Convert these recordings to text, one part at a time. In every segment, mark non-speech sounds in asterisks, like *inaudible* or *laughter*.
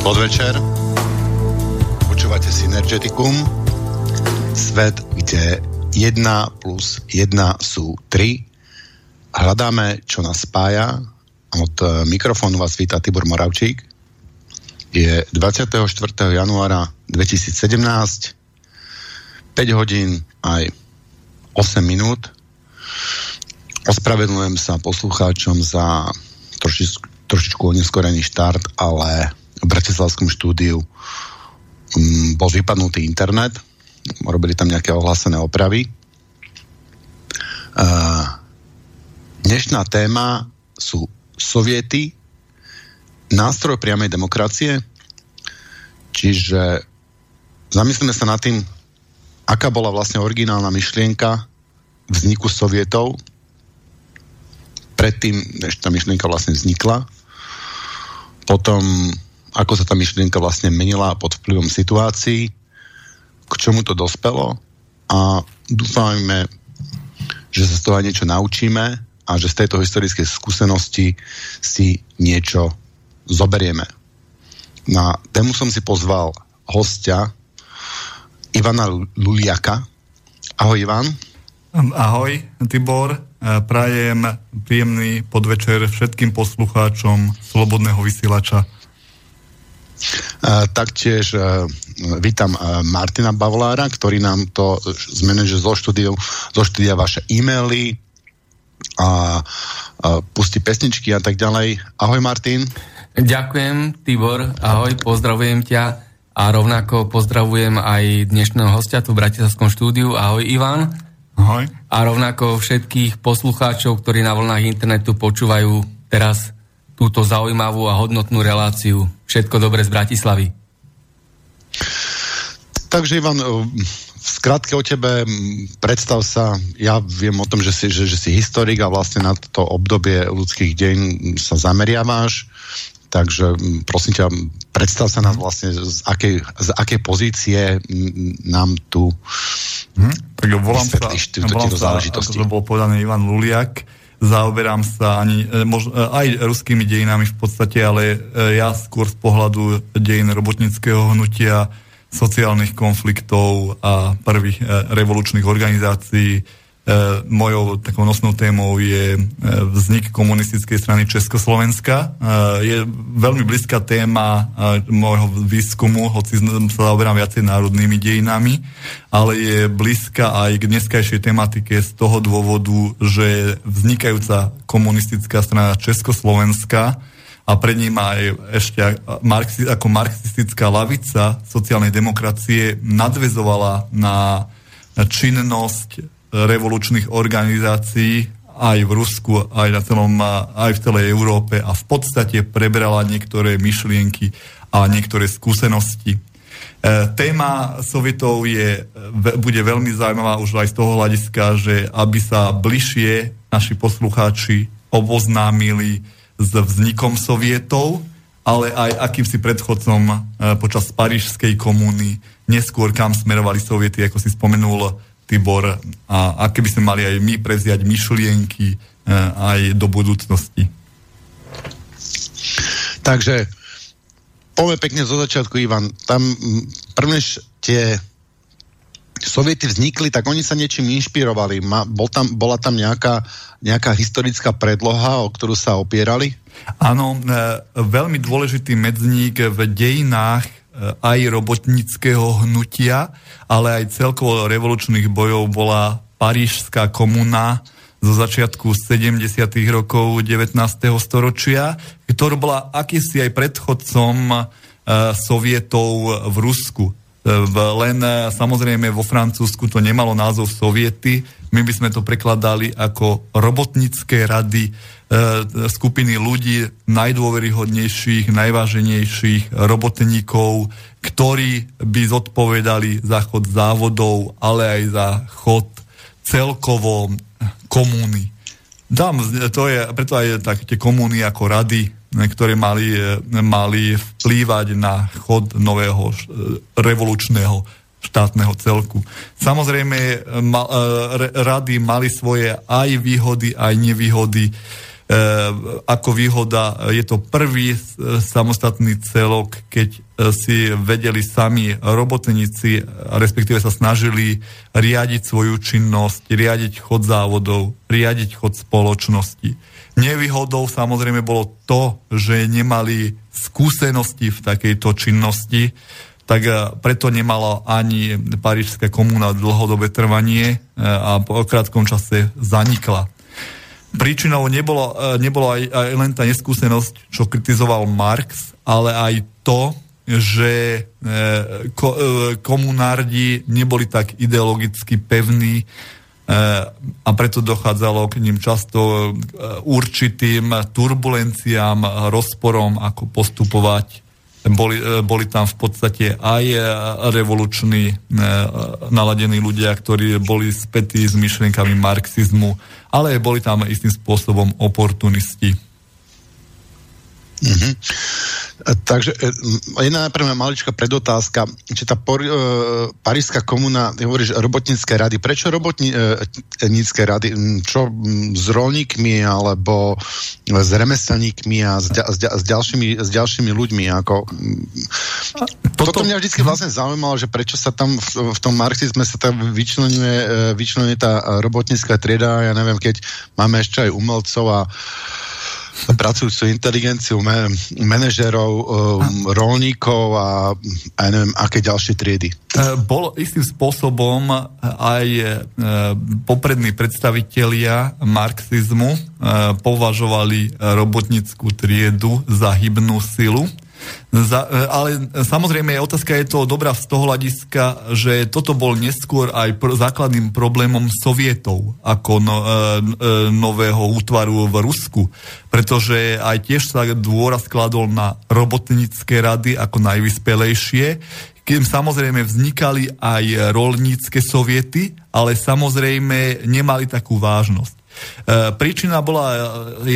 Dobrý podvečer. Počúvate Synergeticum. Svet, kde 1 plus 1 sú 3. Hľadáme, čo nás spája. Od mikrofónu vás víta Tibor Moravčík. Je 24. januára 2017. 5 hodín aj 8 minút. Ospravedlňujem sa poslucháčom za trošičku, trošičku oneskorený štart, ale Bratislavskom štúdiu um, bol vypadnutý internet, robili tam nejaké ohlásené opravy. Uh, dnešná téma sú soviety, nástroj priamej demokracie, čiže zamyslíme sa nad tým, aká bola vlastne originálna myšlienka vzniku sovietov predtým, než tá myšlienka vlastne vznikla. Potom ako sa tá myšlienka vlastne menila pod vplyvom situácií, k čomu to dospelo a dúfajme, že sa z toho aj niečo naučíme a že z tejto historickej skúsenosti si niečo zoberieme. Na tému som si pozval hostia Ivana Luliaka. Ahoj Ivan. Ahoj Tibor, prajem príjemný podvečer všetkým poslucháčom Slobodného vysielača. Taktiež vítam Martina Bavlára, ktorý nám to zmeneže zo štúdia, zo štúdia vaše e-maily a, a pustí pesničky a tak ďalej. Ahoj Martin. Ďakujem Tibor, ahoj, pozdravujem ťa a rovnako pozdravujem aj dnešného hostia tu v Bratislavskom štúdiu. Ahoj Ivan. Ahoj. A rovnako všetkých poslucháčov, ktorí na vlnách internetu počúvajú teraz túto zaujímavú a hodnotnú reláciu. Všetko dobre z Bratislavy. Takže Ivan, v skratke o tebe predstav sa, ja viem o tom, že si, že, že si historik a vlastne na to obdobie ľudských deň sa zameriavaš, takže prosím ťa, predstav sa nás vlastne z akej, z akej pozície nám tu hm, tak volám sa, volám sa, ako to bol povedaný Ivan Luliak, zaoberám sa ani e, mož, e, aj ruskými dejinami v podstate, ale e, ja skôr z pohľadu dejin robotnického hnutia, sociálnych konfliktov a prvých revolučných organizácií. Mojou takou nosnou témou je vznik komunistickej strany Československa. Je veľmi blízka téma môjho výskumu, hoci sa zaoberám viacej národnými dejinami ale je blízka aj k dneskajšej tematike z toho dôvodu, že vznikajúca komunistická strana Československa a pred ním aj ešte ako marxistická lavica sociálnej demokracie nadvezovala na činnosť revolučných organizácií aj v Rusku, aj, na celom, aj v celej Európe a v podstate prebrala niektoré myšlienky a niektoré skúsenosti. E, téma Sovietov je, bude veľmi zaujímavá už aj z toho hľadiska, že aby sa bližšie naši poslucháči oboznámili s vznikom Sovietov, ale aj akýmsi predchodcom e, počas Parížskej komúny, neskôr kam smerovali Soviety, ako si spomenul Tibor, a aké by sme mali aj my prevziať myšlienky e, aj do budúcnosti. Takže Povie pekne zo začiatku, Ivan. Tam prvne tie soviety vznikli, tak oni sa niečím inšpirovali. Ma, bol tam, bola tam nejaká, nejaká historická predloha, o ktorú sa opierali? Áno, e, veľmi dôležitý medzník v dejinách aj robotníckého hnutia, ale aj celkovo revolučných bojov bola Parížská komuna, zo začiatku 70. rokov 19. storočia, ktorá bola akýsi aj predchodcom uh, sovietov v Rusku. Uh, len samozrejme vo Francúzsku to nemalo názov soviety, my by sme to prekladali ako robotnické rady, skupiny ľudí najdôveryhodnejších, najváženejších robotníkov, ktorí by zodpovedali za chod závodov, ale aj za chod celkovo komúny. Tam, to je, preto aj tak tie komúny ako rady, ktoré mali, mali vplývať na chod nového revolučného štátneho celku. Samozrejme, ma, rady mali svoje aj výhody, aj nevýhody. Ako výhoda je to prvý samostatný celok, keď si vedeli sami robotníci, respektíve sa snažili riadiť svoju činnosť, riadiť chod závodov, riadiť chod spoločnosti. Nevýhodou samozrejme bolo to, že nemali skúsenosti v takejto činnosti, tak preto nemala ani Parížská komúna dlhodobé trvanie a po krátkom čase zanikla. Príčinou nebolo, e, nebolo aj, aj len tá neskúsenosť, čo kritizoval Marx, ale aj to, že e, ko, e, komunárdi neboli tak ideologicky pevní a preto dochádzalo k ním často určitým turbulenciám, rozporom, ako postupovať. Boli, boli tam v podstate aj revoluční naladení ľudia, ktorí boli spätí s myšlienkami marxizmu ale boli tam istým spôsobom oportunisti. Mm-hmm. Takže e, jedna najprv maličká predotázka, či tá por, e, parížská komuna, hovoríš robotnícke rady, prečo robotnícke rady? Čo s rolníkmi alebo s remeselníkmi a s, s, s, ďalšími, s ďalšími ľuďmi? Ako, toto, toto mňa vždy vlastne zaujímalo, že prečo sa tam v, v tom marxizme sa tam vyčlenuje, e, vyčlenuje tá robotnícka trieda, ja neviem, keď máme ešte aj umelcov a pracujúcu inteligenciu, manažerov, um, rolníkov a, a neviem, aké ďalšie triedy. E, bol istým spôsobom aj e, poprední predstavitelia marxizmu e, považovali robotnickú triedu za hybnú silu za, e, ale samozrejme otázka je to dobrá z toho hľadiska, že toto bol neskôr aj pr- základným problémom sovietov ako no, e, e, nového útvaru v Rusku, pretože aj tiež sa dôraz skladol na robotnícke rady ako najvyspelejšie, kým samozrejme vznikali aj rolnícke soviety, ale samozrejme nemali takú vážnosť. E, príčina bola e,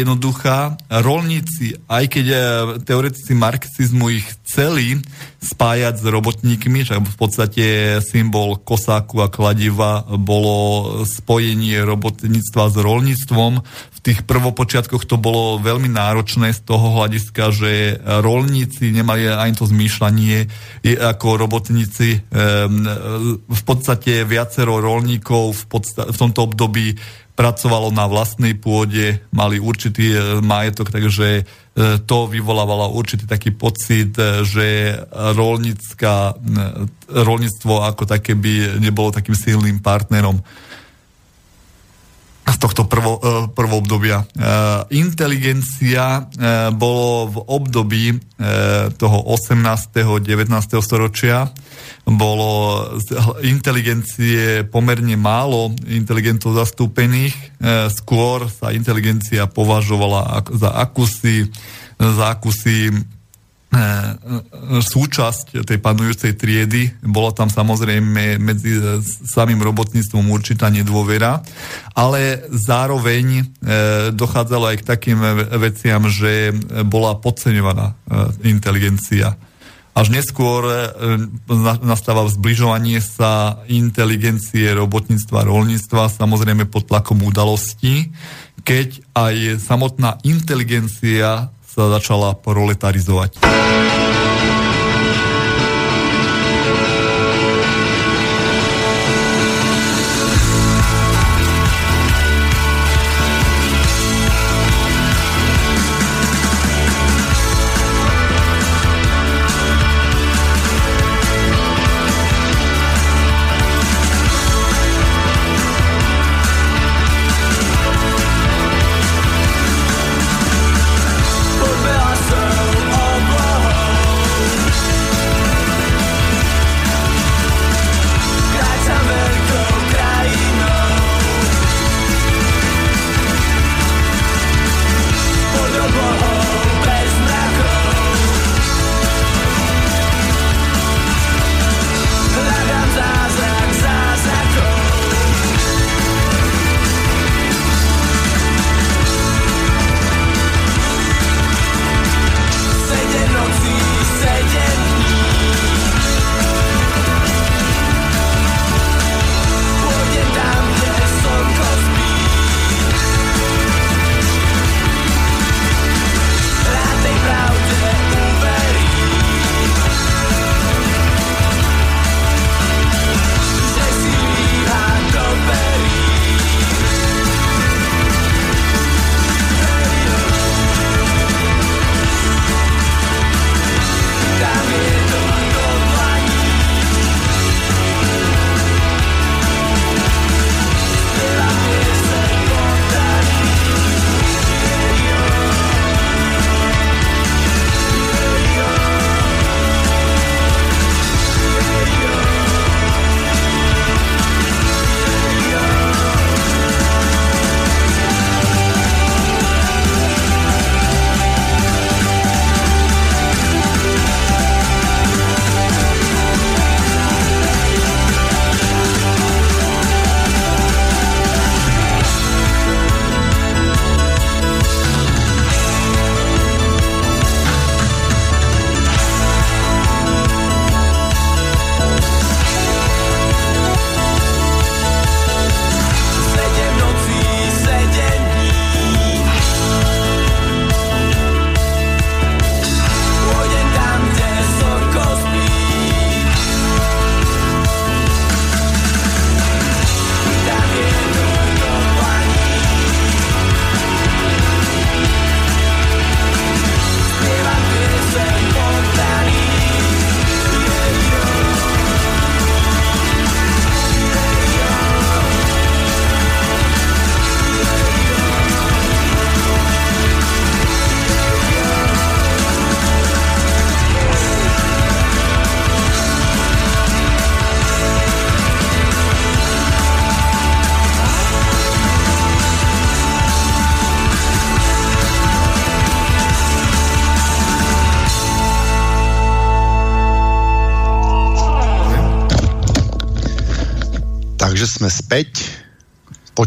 jednoduchá. Rolníci, aj keď e, teoretici marxizmu ich chceli spájať s robotníkmi, že v podstate symbol kosáku a kladiva bolo spojenie robotníctva s rolníctvom. V tých prvopočiatkoch to bolo veľmi náročné z toho hľadiska, že rolníci nemali ani to zmýšľanie ako robotníci. V podstate viacero rolníkov v, podsta- v tomto období pracovalo na vlastnej pôde, mali určitý e, majetok, takže e, to vyvolávalo určitý taký pocit, e, že rolnická, rolníctvo ako také by nebolo takým silným partnerom z tohto prvo, prvo obdobia. Inteligencia bolo v období toho 18. 19. storočia bolo inteligencie pomerne málo inteligentov zastúpených, e, skôr sa inteligencia považovala za akusy, za akusy e, súčasť tej panujúcej triedy. Bola tam samozrejme medzi samým robotníctvom určitá nedôvera, ale zároveň e, dochádzalo aj k takým veciam, že bola podceňovaná inteligencia až neskôr e, nastáva zbližovanie sa inteligencie robotníctva a rolníctva, samozrejme pod tlakom udalostí, keď aj samotná inteligencia sa začala proletarizovať.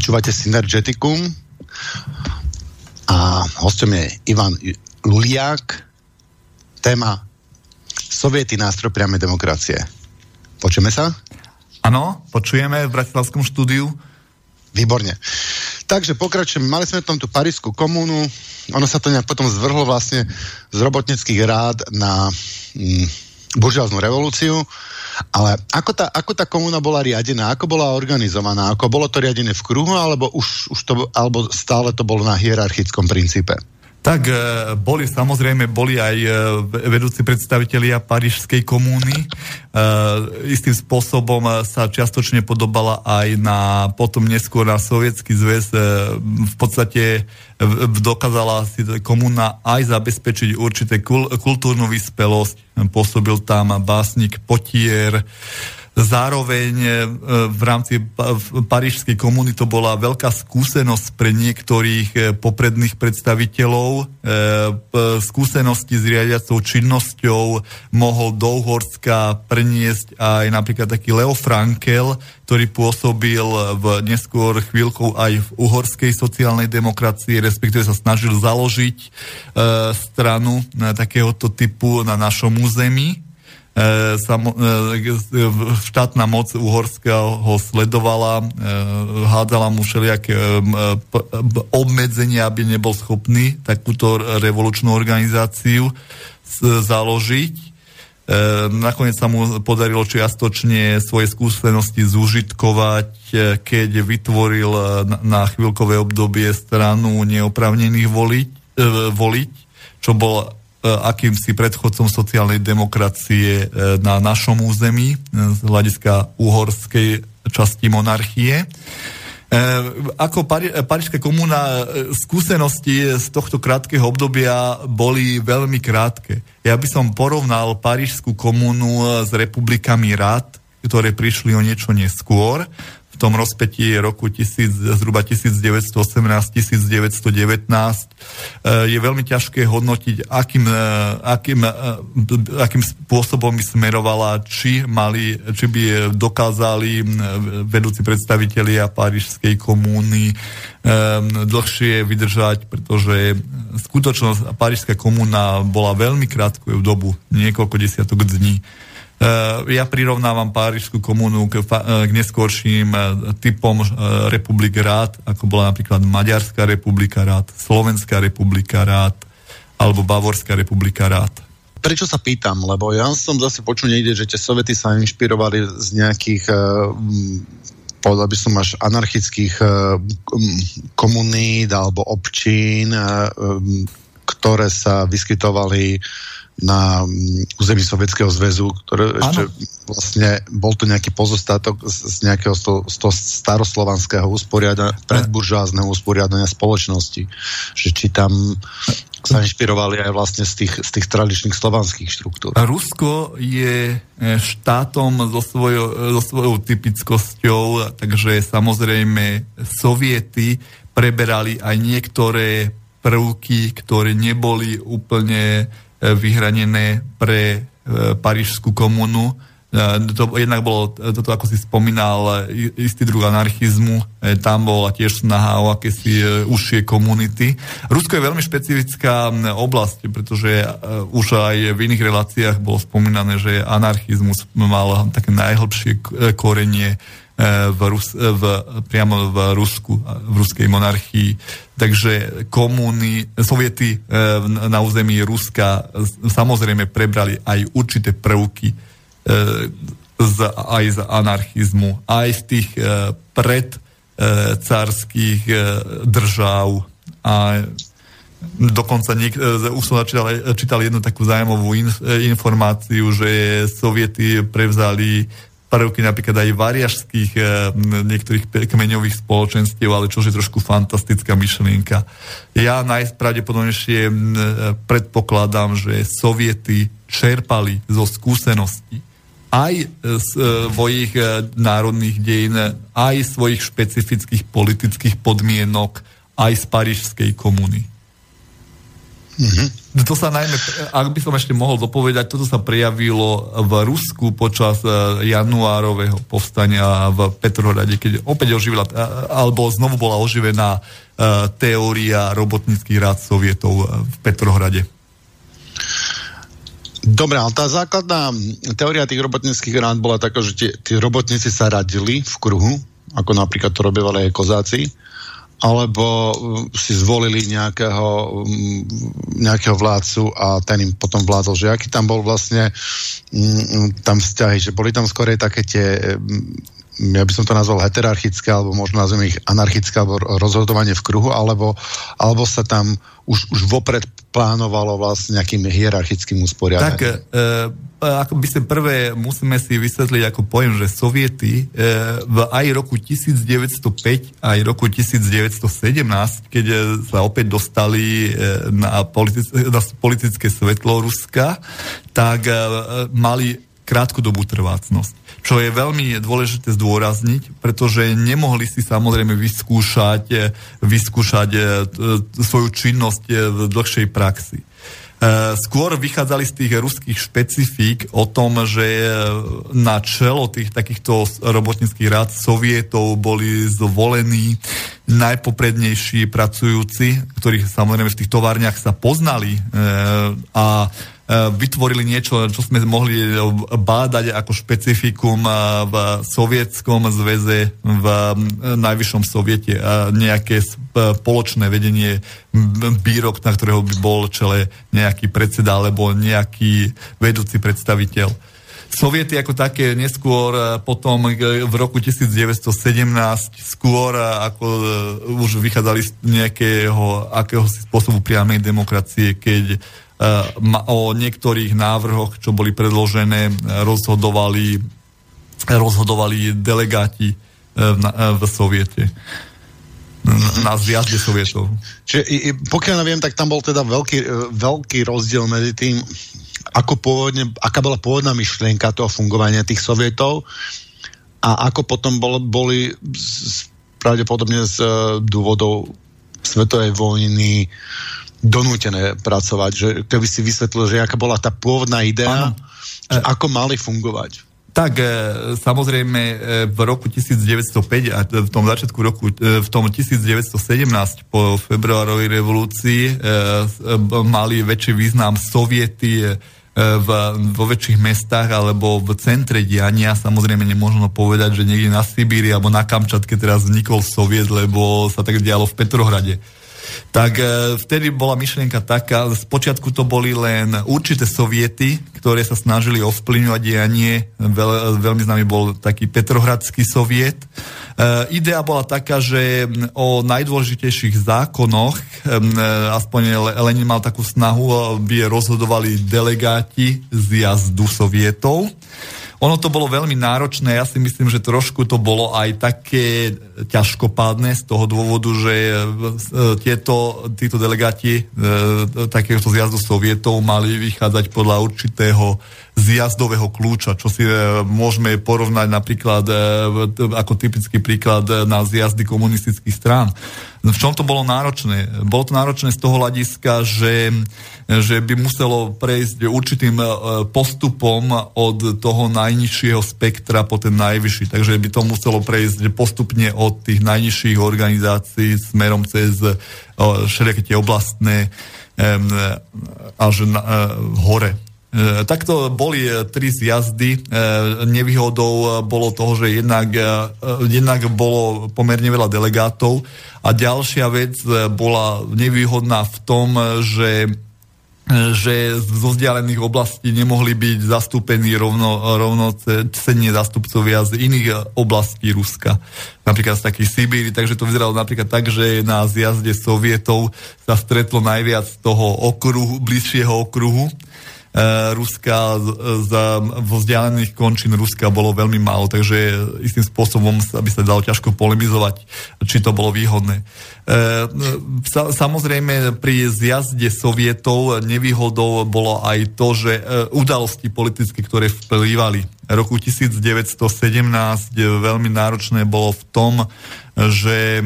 Počúvate Synergeticum a hostom je Ivan Luliák. Téma Soviety nástroj priamej demokracie. Počujeme sa? Áno, počujeme v Bratislavskom štúdiu. Výborne. Takže pokračujem. Mali sme tam tú parísku komúnu. Ono sa to nejak potom zvrhlo vlastne z robotnických rád na mm, buržoáznú revolúciu. Ale ako tá, ako tá komuna bola riadená, ako bola organizovaná, ako bolo to riadené v kruhu, alebo, už, už to, alebo stále to bolo na hierarchickom princípe? Tak e, boli samozrejme, boli aj e, vedúci predstavitelia Parížskej komúny. E, istým spôsobom sa čiastočne podobala aj na potom neskôr na Sovietský zväz. V podstate dokázala si komúna aj zabezpečiť určité kultúrnu vyspelosť. Pôsobil tam básnik Potier, Zároveň e, v rámci parížskej komuny to bola veľká skúsenosť pre niektorých e, popredných predstaviteľov. E, skúsenosti s riadiacou činnosťou mohol do Uhorska preniesť aj napríklad taký Leo Frankel, ktorý pôsobil v neskôr chvíľkou aj v uhorskej sociálnej demokracii, respektíve sa snažil založiť stranu takéhoto typu na našom území. E, e, štátna moc Uhorska ho sledovala, e, hádzala mu všelijaké obmedzenia, aby nebol schopný takúto revolučnú organizáciu založiť. Nakoniec sa mu podarilo čiastočne svoje skúsenosti zúžitkovať, keď vytvoril na chvíľkové obdobie stranu neopravnených voliť, voliť čo bol E, akýmsi predchodcom sociálnej demokracie e, na našom území e, z hľadiska uhorskej časti monarchie. Ako Pari- Parížská komúna skúsenosti z tohto krátkeho obdobia boli veľmi krátke. Ja by som porovnal Parížskú komúnu s republikami rád, ktoré prišli o niečo neskôr v tom rozpetí roku tisíc, zhruba 1918-1919 je veľmi ťažké hodnotiť, akým, e, akým, e, akým spôsobom by smerovala, či, mali, či by dokázali vedúci predstavitelia Parížskej komúny um, dlhšie vydržať, pretože skutočnosť Parížská komúna bola veľmi krátku dobu, niekoľko desiatok dní. Uh, ja prirovnávam Párižskú komúnu k, uh, k neskôrším uh, typom republik rád, ako bola napríklad Maďarská republika rád, Slovenská republika rád alebo Bavorská republika rád. Prečo sa pýtam? Lebo ja som zase počul niekde, že tie sovety sa inšpirovali z nejakých povedal by som až anarchických komunít alebo občín, ktoré sa vyskytovali na mm, území Sovietskeho zväzu, ktoré ano. ešte vlastne bol to nejaký pozostatok z, z nejakého z z toho staroslovanského usporiadania, predburžázneho usporiadania spoločnosti. Že či tam sa inšpirovali aj vlastne z tých, z tých tradičných slovanských štruktúr. Rusko je e, štátom so svojou, so svojou typickosťou, takže samozrejme soviety preberali aj niektoré prvky, ktoré neboli úplne E, vyhranené pre e, Parížskú komunu. E, to jednak bolo, toto ako si spomínal, istý druh anarchizmu, tam bola tiež snaha o akési užšie komunity. Rusko je veľmi špecifická oblasť, pretože už aj v iných reláciách bolo spomínané, že anarchizmus mal také najhlbšie korenie v Rus, v, priamo v Rusku, v ruskej monarchii. Takže komúny, soviety e, na území Ruska samozrejme prebrali aj určité prvky e, z, aj z anarchizmu, aj z tých e, predcárských držav a dokonca niek- už som čítal, čítal jednu takú zájmovú in, informáciu, že soviety prevzali prvky napríklad aj variažských e, niektorých kmeňových spoločenstiev, ale čo je trošku fantastická myšlienka. Ja najpravdepodobnejšie predpokladám, že soviety čerpali zo skúseností aj z e, svojich národných dejín, aj svojich špecifických politických podmienok, aj z Parížskej komuny. Mm-hmm. To sa najmä, ak by som ešte mohol dopovedať, toto sa prejavilo v Rusku počas e, januárového povstania v Petrohrade, keď opäť oživila, e, alebo znovu bola oživená teória robotnických rád sovietov v Petrohrade. Dobre, ale tá základná teória tých robotnických rád bola taká, že tie, tí robotníci sa radili v kruhu, ako napríklad to robievali aj kozáci, alebo uh, si zvolili nejakého, um, nejakého vládcu a ten im potom vládol, že aký tam bol vlastne um, tam vzťahy, že boli tam skorej také tie ja by som to nazval heterarchické, alebo možno nazvem ich anarchické, alebo rozhodovanie v kruhu, alebo, alebo sa tam už, už vopred plánovalo vlastne nejakým hierarchickým usporiadaním. Tak, e, ako by ste prvé musíme si vysvetliť ako pojem, že soviety e, v aj roku 1905 aj roku 1917, keď e, sa opäť dostali e, na, politic, na politické svetlo Ruska, tak e, mali krátkodobú trvácnosť čo je veľmi dôležité zdôrazniť, pretože nemohli si samozrejme vyskúšať, e, vyskúšať e, svoju činnosť e, v dlhšej praxi. Skôr vychádzali z tých ruských špecifík o tom, že na čelo tých takýchto robotnických rád sovietov boli zvolení najpoprednejší pracujúci, ktorých samozrejme v tých továrniach sa poznali a Eh, vytvorili niečo, čo sme mohli eh, bádať ako špecifikum eh, v sovietskom zväze, v najvyššom soviete a nejaké spoločné vedenie bírok, na ktorého by bol čele nejaký predseda alebo nejaký vedúci predstaviteľ. Soviety ako také neskôr potom v roku 1917 skôr ako už vychádzali z nejakého akéhosi spôsobu priamej demokracie, keď o niektorých návrhoch, čo boli predložené, rozhodovali, rozhodovali delegáti e, v, soviete na zjazde sovietov. Čiže pokiaľ neviem, tak tam bol teda veľký, veľký rozdiel medzi tým, ako pôvodne, aká bola pôvodná myšlienka toho fungovania tých sovietov a ako potom bol, boli z, pravdepodobne z dôvodov svetovej vojny donútené pracovať, že keby si vysvetlil, že aká bola tá pôvodná idea, že ako mali fungovať. Tak e, samozrejme e, v roku 1905 a v tom začiatku roku, e, v tom 1917 po februárovej revolúcii mali väčší význam soviety v, vo väčších mestách alebo v centre diania. Samozrejme nemôžno povedať, že niekde na Sibíri alebo na Kamčatke teraz vznikol soviet, lebo sa tak dialo v Petrohrade tak e, vtedy bola myšlienka taká, spočiatku to boli len určité soviety, ktoré sa snažili ovplyvňovať dianie, Veľ, veľmi známy bol taký Petrohradský soviet. E, idea bola taká, že o najdôležitejších zákonoch, e, aspoň Lenin mal takú snahu, by rozhodovali delegáti z jazdu sovietov. Ono to bolo veľmi náročné, ja si myslím, že trošku to bolo aj také ťažkopádne z toho dôvodu, že e, tieto, títo delegáti e, takéhoto zjazdu sovietov mali vychádzať podľa určitého zjazdového kľúča, čo si e, môžeme porovnať napríklad ako typický príklad na zjazdy komunistických strán. V čom to bolo náročné? Bolo to náročné z toho hľadiska, že že by muselo prejsť určitým e, postupom od toho najnižšieho spektra po ten najvyšší. Takže by to muselo prejsť postupne od tých najnižších organizácií smerom cez e, všelijaké tie oblastné až na, e, hore. Takto boli tri zjazdy. Nevýhodou bolo toho, že jednak, jednak bolo pomerne veľa delegátov. A ďalšia vec bola nevýhodná v tom, že že zo vzdialených oblastí nemohli byť zastúpení rovno, rovnocenne zastupcovia z iných oblastí Ruska, napríklad z takých Sibíry, takže to vyzeralo napríklad tak, že na zjazde Sovietov sa stretlo najviac toho okruhu, bližšieho okruhu. E, Ruska, za, vo vzdialených končín Ruska bolo veľmi málo, takže istým spôsobom by sa dalo ťažko polemizovať, či to bolo výhodné. E, samozrejme pri zjazde sovietov nevýhodou bolo aj to, že e, udalosti politické, ktoré vplývali roku 1917 veľmi náročné bolo v tom, že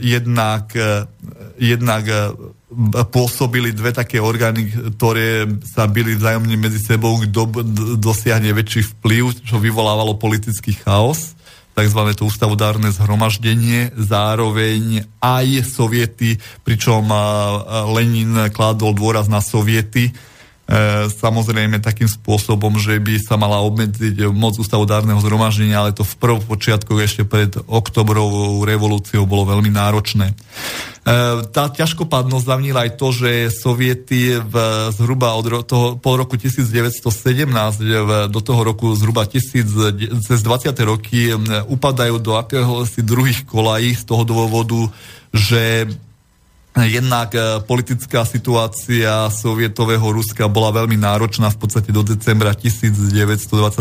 jednak, jednak pôsobili dve také orgány, ktoré sa byli vzájomne medzi sebou, kto dosiahne väčší vplyv, čo vyvolávalo politický chaos tzv. to ústavodárne zhromaždenie, zároveň aj soviety, pričom Lenin kládol dôraz na soviety, samozrejme takým spôsobom, že by sa mala obmedziť moc ústavodárneho zhromaždenia, ale to v prvom počiatku ešte pred oktobrovou revolúciou bolo veľmi náročné. E, tá ťažkopádnosť zavnila aj to, že soviety v, zhruba od toho, po roku 1917 do toho roku zhruba 1000, cez 20. roky upadajú do akéhosi druhých kolají z toho dôvodu, že Jednak e, politická situácia sovietového Ruska bola veľmi náročná. V podstate do decembra 1922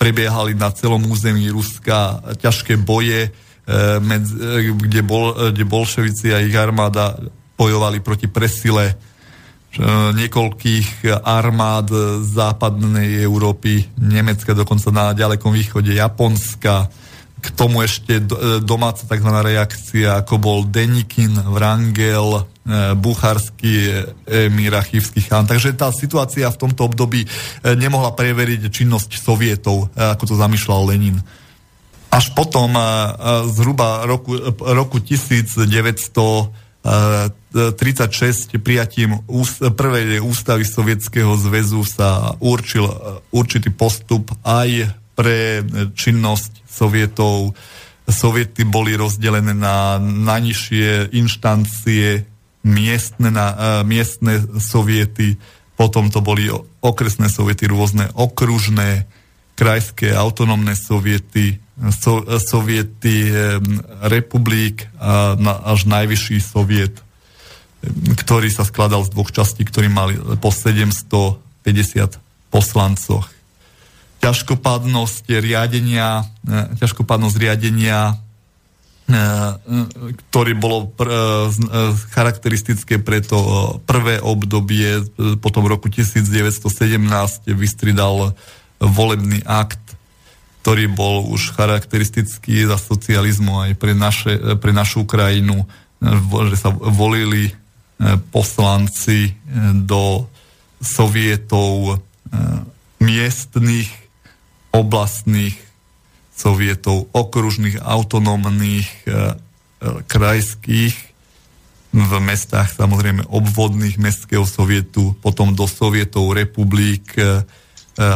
prebiehali na celom území Ruska ťažké boje, e, e, kde, bol, kde bolševici a ich armáda bojovali proti presile niekoľkých armád západnej Európy, Nemecka, dokonca na ďalekom východe, Japonska, k tomu ešte e, domáca tzv. reakcia, ako bol Denikin, Vrangel, e, Bucharský emír a chán. Takže tá situácia v tomto období e, nemohla preveriť činnosť sovietov, ako to zamýšľal Lenin. Až potom zhruba roku, roku 1936 prijatím prvej ústavy Sovietskeho zväzu sa určil určitý postup aj pre činnosť sovietov. Soviety boli rozdelené na najnižšie inštancie, miestne, na, uh, miestne soviety, potom to boli okresné soviety, rôzne okružné, krajské autonómne soviety, so, soviety um, republik a na, až najvyšší soviet, ktorý sa skladal z dvoch častí, ktorý mali po 750 poslancoch ťažkopádnosť riadenia, e, ťažkopádnosť riadenia e, e, ktorý bolo pr- charakteristické pre to prvé obdobie, potom roku 1917 vystridal volebný akt, ktorý bol už charakteristický za socializmu aj pre, naše, pre našu krajinu, že sa volili poslanci do sovietov miestných oblastných sovietov, okružných, autonómnych, e, e, krajských, v mestách samozrejme obvodných mestského sovietu, potom do sovietov republik e,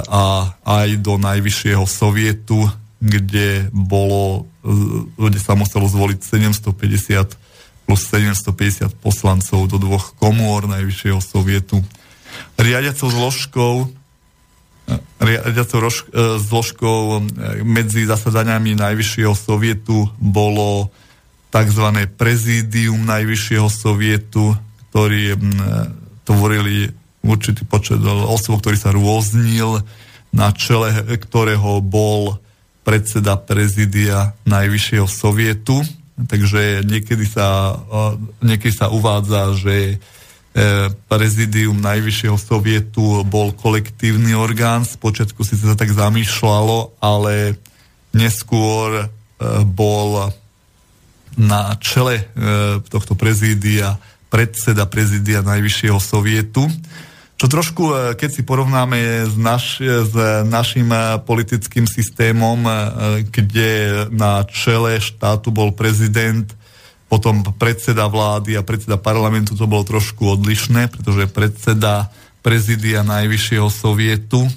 a aj do najvyššieho sovietu, kde bolo, kde sa muselo zvoliť 750 plus 750 poslancov do dvoch komôr najvyššieho sovietu. Riadiacou zložkou riadiacou e, zložkou e, medzi zasadaniami Najvyššieho sovietu bolo tzv. prezídium Najvyššieho sovietu, ktorí e, tvorili určitý počet osôb, ktorý sa rôznil, na čele ktorého bol predseda prezídia Najvyššieho sovietu. Takže niekedy sa, niekedy sa uvádza, že E, prezidium Najvyššieho sovietu bol kolektívny orgán. Spočiatku si sa tak zamýšľalo, ale neskôr e, bol na čele e, tohto prezídia predseda prezídia Najvyššieho sovietu. Čo trošku, keď si porovnáme s, naš, s našim politickým systémom, kde na čele štátu bol prezident potom predseda vlády a predseda parlamentu to bolo trošku odlišné, pretože predseda prezidia Najvyššieho sovietu e,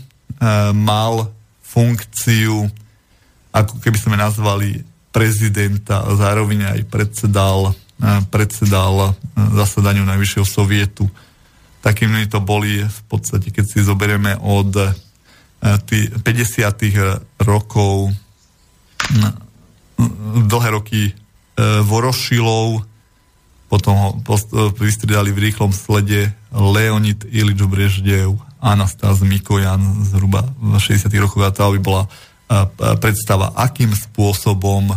mal funkciu, ako keby sme nazvali prezidenta, zároveň aj predsedal, e, predsedal e, zasadaniu Najvyššieho sovietu. Takými to boli v podstate, keď si zoberieme od e, 50. rokov dlhé roky Vorošilov, potom ho post- e, v rýchlom slede Leonid Ilič Breždev, Anastáz Mikojan zhruba v 60. rokoch a to by bola e, predstava, akým spôsobom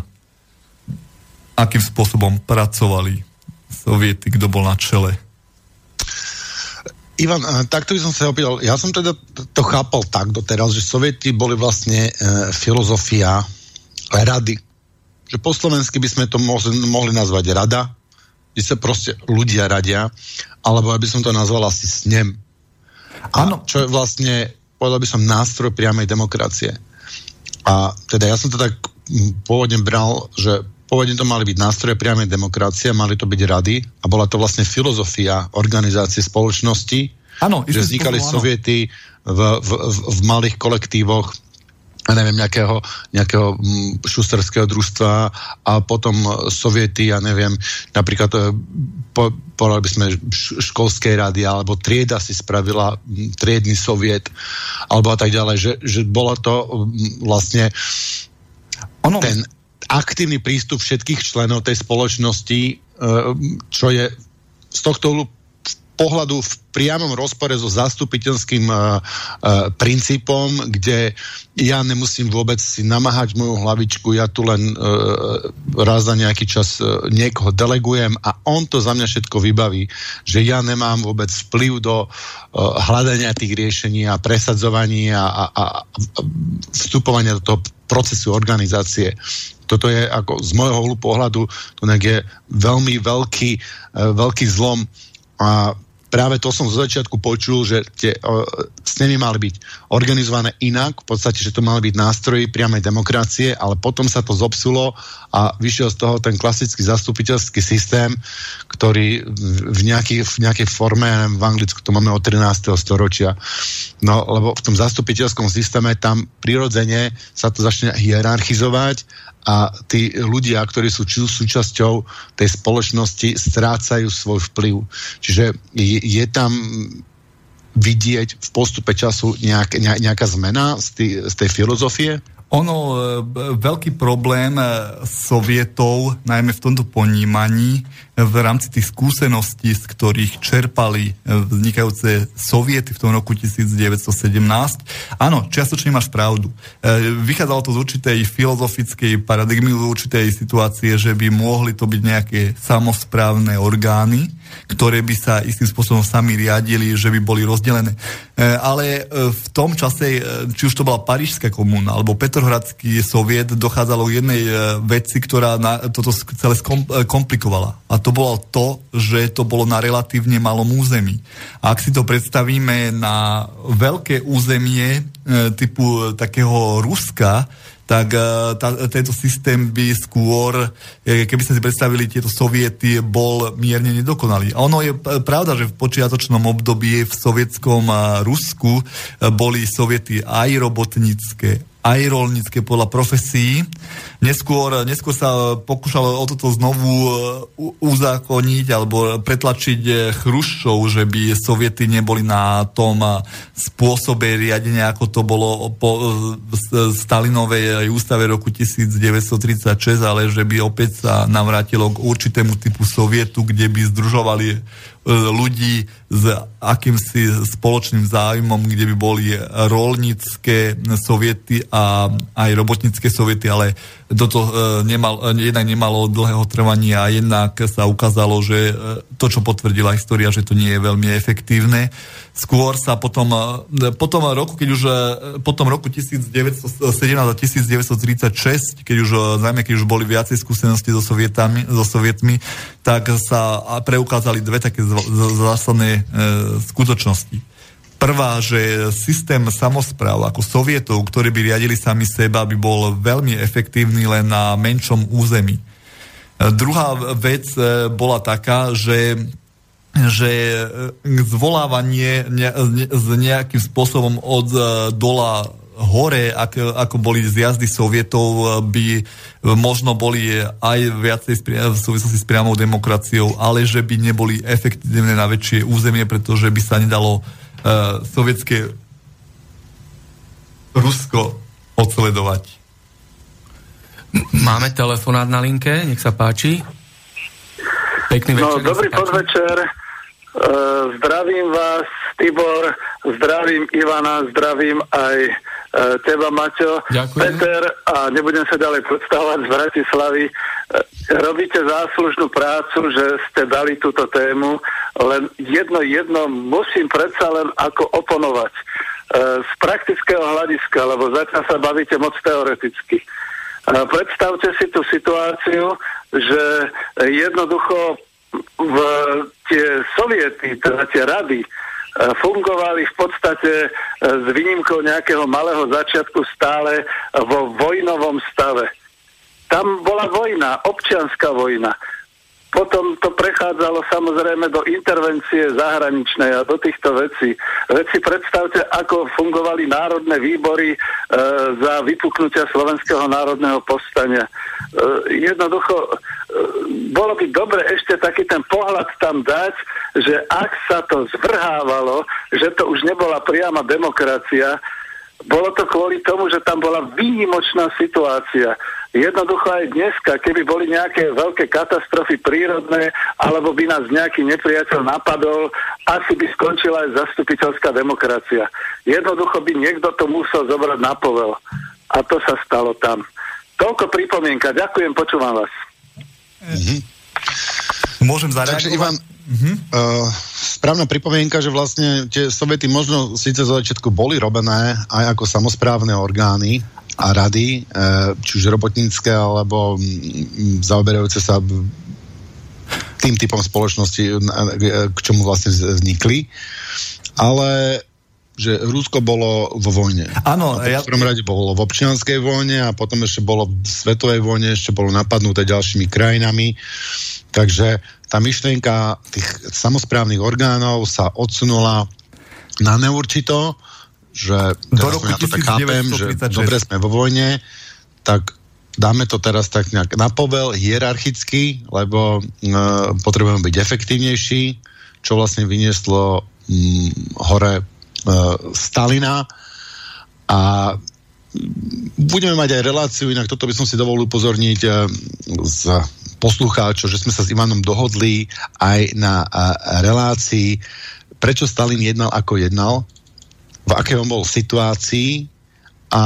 akým spôsobom pracovali soviety, kto bol na čele. Ivan, takto by som sa opýtal, ja som teda to chápal tak doteraz, že sovieti boli vlastne e, filozofia rady že po slovensky by sme to mohli, nazvať rada, kde sa proste ľudia radia, alebo aby som to nazval asi snem. Áno. Čo je vlastne, povedal by som, nástroj priamej demokracie. A teda ja som to tak pôvodne bral, že pôvodne to mali byť nástroje priamej demokracie, mali to byť rady a bola to vlastne filozofia organizácie spoločnosti, ano, že vznikali soviety v, v, v malých kolektívoch neviem, nejakého, nejakého mm, šusterského družstva a potom soviety, ja neviem, napríklad e, po, povedali by sme školskej rady, alebo trieda si spravila mm, triedny soviet, alebo a tak ďalej, že, že bola to mm, vlastne ono... ten aktívny prístup všetkých členov tej spoločnosti, e, čo je z tohto pohľadu v priamom rozpore so zastupiteľským uh, princípom, kde ja nemusím vôbec si namáhať moju hlavičku, ja tu len uh, raz za nejaký čas niekoho delegujem a on to za mňa všetko vybaví, že ja nemám vôbec vplyv do hľadania tých riešení a presadzovania a, a, a vstupovania do toho procesu organizácie. Toto je ako z môjho pohľadu to je veľmi veľký, veľký zlom a práve to som z začiatku počul, že tie uh, snemy mali byť organizované inak, v podstate, že to mali byť nástroji priamej demokracie, ale potom sa to zopsulo a vyšiel z toho ten klasický zastupiteľský systém, ktorý v, nejaký, v nejakej forme, neviem, v Anglicku to máme od 13. storočia, no lebo v tom zastupiteľskom systéme tam prirodzene sa to začne hierarchizovať a tí ľudia, ktorí sú súčasťou tej spoločnosti, strácajú svoj vplyv. Čiže je, je tam vidieť v postupe času nejak, nejaká zmena z, tý, z tej filozofie? Ono, e, veľký problém e, sovietov, najmä v tomto ponímaní, v rámci tých skúseností, z ktorých čerpali e, vznikajúce soviety v tom roku 1917. Áno, čiastočne máš pravdu. E, vychádzalo to z určitej filozofickej paradigmy, z určitej situácie, že by mohli to byť nejaké samozprávne orgány, ktoré by sa istým spôsobom sami riadili, že by boli rozdelené. E, ale v tom čase, či už to bola Parížská komúna alebo Petrohradský soviet, dochádzalo k jednej veci, ktorá na, toto celé komplikovala. A to bolo to, že to bolo na relatívne malom území. A ak si to predstavíme na veľké územie e, typu takého Ruska, tak e, tá, tento systém by skôr, e, keby ste si predstavili tieto soviety, bol mierne nedokonalý. A ono je pravda, že v počiatočnom období v sovietskom Rusku boli soviety aj robotnícke, aj podľa profesí. Neskôr, neskôr sa pokúšalo o toto znovu e, uzákoniť alebo pretlačiť e, Chruščov, že by soviety neboli na tom e, spôsobe riadenia, ako to bolo po Stalinovej ústave roku 1936, ale že by opäť sa navrátilo k určitému typu sovietu, kde by združovali ľudí s akýmsi spoločným záujmom, kde by boli rolnícke soviety a aj robotnícke soviety, ale toto e, nemal, e, jednak nemalo dlhého trvania a jednak sa ukázalo, že e, to, čo potvrdila história, že to nie je veľmi efektívne. Skôr sa potom, potom roku, keď už potom roku 1917 a 1936, keď už, najmä keď už boli viacej skúsenosti so, sovietami, so sovietmi, tak sa preukázali dve také zásadné e, skutočnosti Prvá, že systém samozpráv ako sovietov, ktorí by riadili sami seba, by bol veľmi efektívny len na menšom území. Druhá vec e, bola taká, že že e, zvolávanie ne, ne, s nejakým spôsobom od e, dola hore, ako, ako boli zjazdy sovietov, by možno boli aj viacej v súvislosti s priamou demokraciou, ale že by neboli efektívne na väčšie územie, pretože by sa nedalo uh, sovietské Rusko odsledovať. Máme telefonát na linke, nech sa páči. Pekný no, večer. No, dobrý podvečer. Uh, zdravím vás, Tibor, zdravím Ivana, zdravím aj uh, teba, Maťo, Ďakujem. Peter a nebudem sa ďalej predstavovať z Bratislavy. Uh, robíte záslužnú prácu, že ste dali túto tému len jedno jedno musím predsa len ako oponovať. E, z praktického hľadiska, lebo zatiaľ sa bavíte moc teoreticky. predstavte si tú situáciu, že jednoducho v tie soviety, teda tie rady, e, fungovali v podstate e, s výnimkou nejakého malého začiatku stále vo vojnovom stave. Tam bola vojna, občianská vojna. Potom to prechádzalo samozrejme do intervencie zahraničnej a do týchto vecí. Veď si predstavte, ako fungovali národné výbory e, za vypuknutia Slovenského národného povstania. E, jednoducho, e, bolo by dobre ešte taký ten pohľad tam dať, že ak sa to zvrhávalo, že to už nebola priama demokracia, bolo to kvôli tomu, že tam bola výnimočná situácia. Jednoducho aj dneska, keby boli nejaké veľké katastrofy prírodné, alebo by nás nejaký nepriateľ napadol, asi by skončila aj zastupiteľská demokracia. Jednoducho by niekto to musel zobrať na povel. A to sa stalo tam. Toľko pripomienka. Ďakujem, počúvam vás. Mm-hmm. Môžem zareagovať? Takže Ivan, uh-huh. uh, správna pripomienka, že vlastne tie soviety možno síce za začiatku boli robené aj ako samozprávne orgány a rady, uh, či už robotnícke alebo um, zaoberajúce sa tým typom spoločnosti, k čomu vlastne vznikli. Ale že Rusko bolo vo vojne. Áno. Ja... V prvom rade bolo v občianskej vojne a potom ešte bolo v svetovej vojne, ešte bolo napadnuté ďalšími krajinami. Takže tá myšlienka tých samozprávnych orgánov sa odsunula na neurčito, že Do roku ja to tak chápem, že dobre sme vo vojne, tak dáme to teraz tak nejak na povel, hierarchicky, lebo e, potrebujeme byť efektívnejší, čo vlastne vynieslo m, hore e, Stalina. A budeme mať aj reláciu, inak toto by som si dovolil upozorniť e, z poslucháčov, že sme sa s Ivanom dohodli aj na a, relácii, prečo Stalin jednal ako jednal, v akej on bol situácii a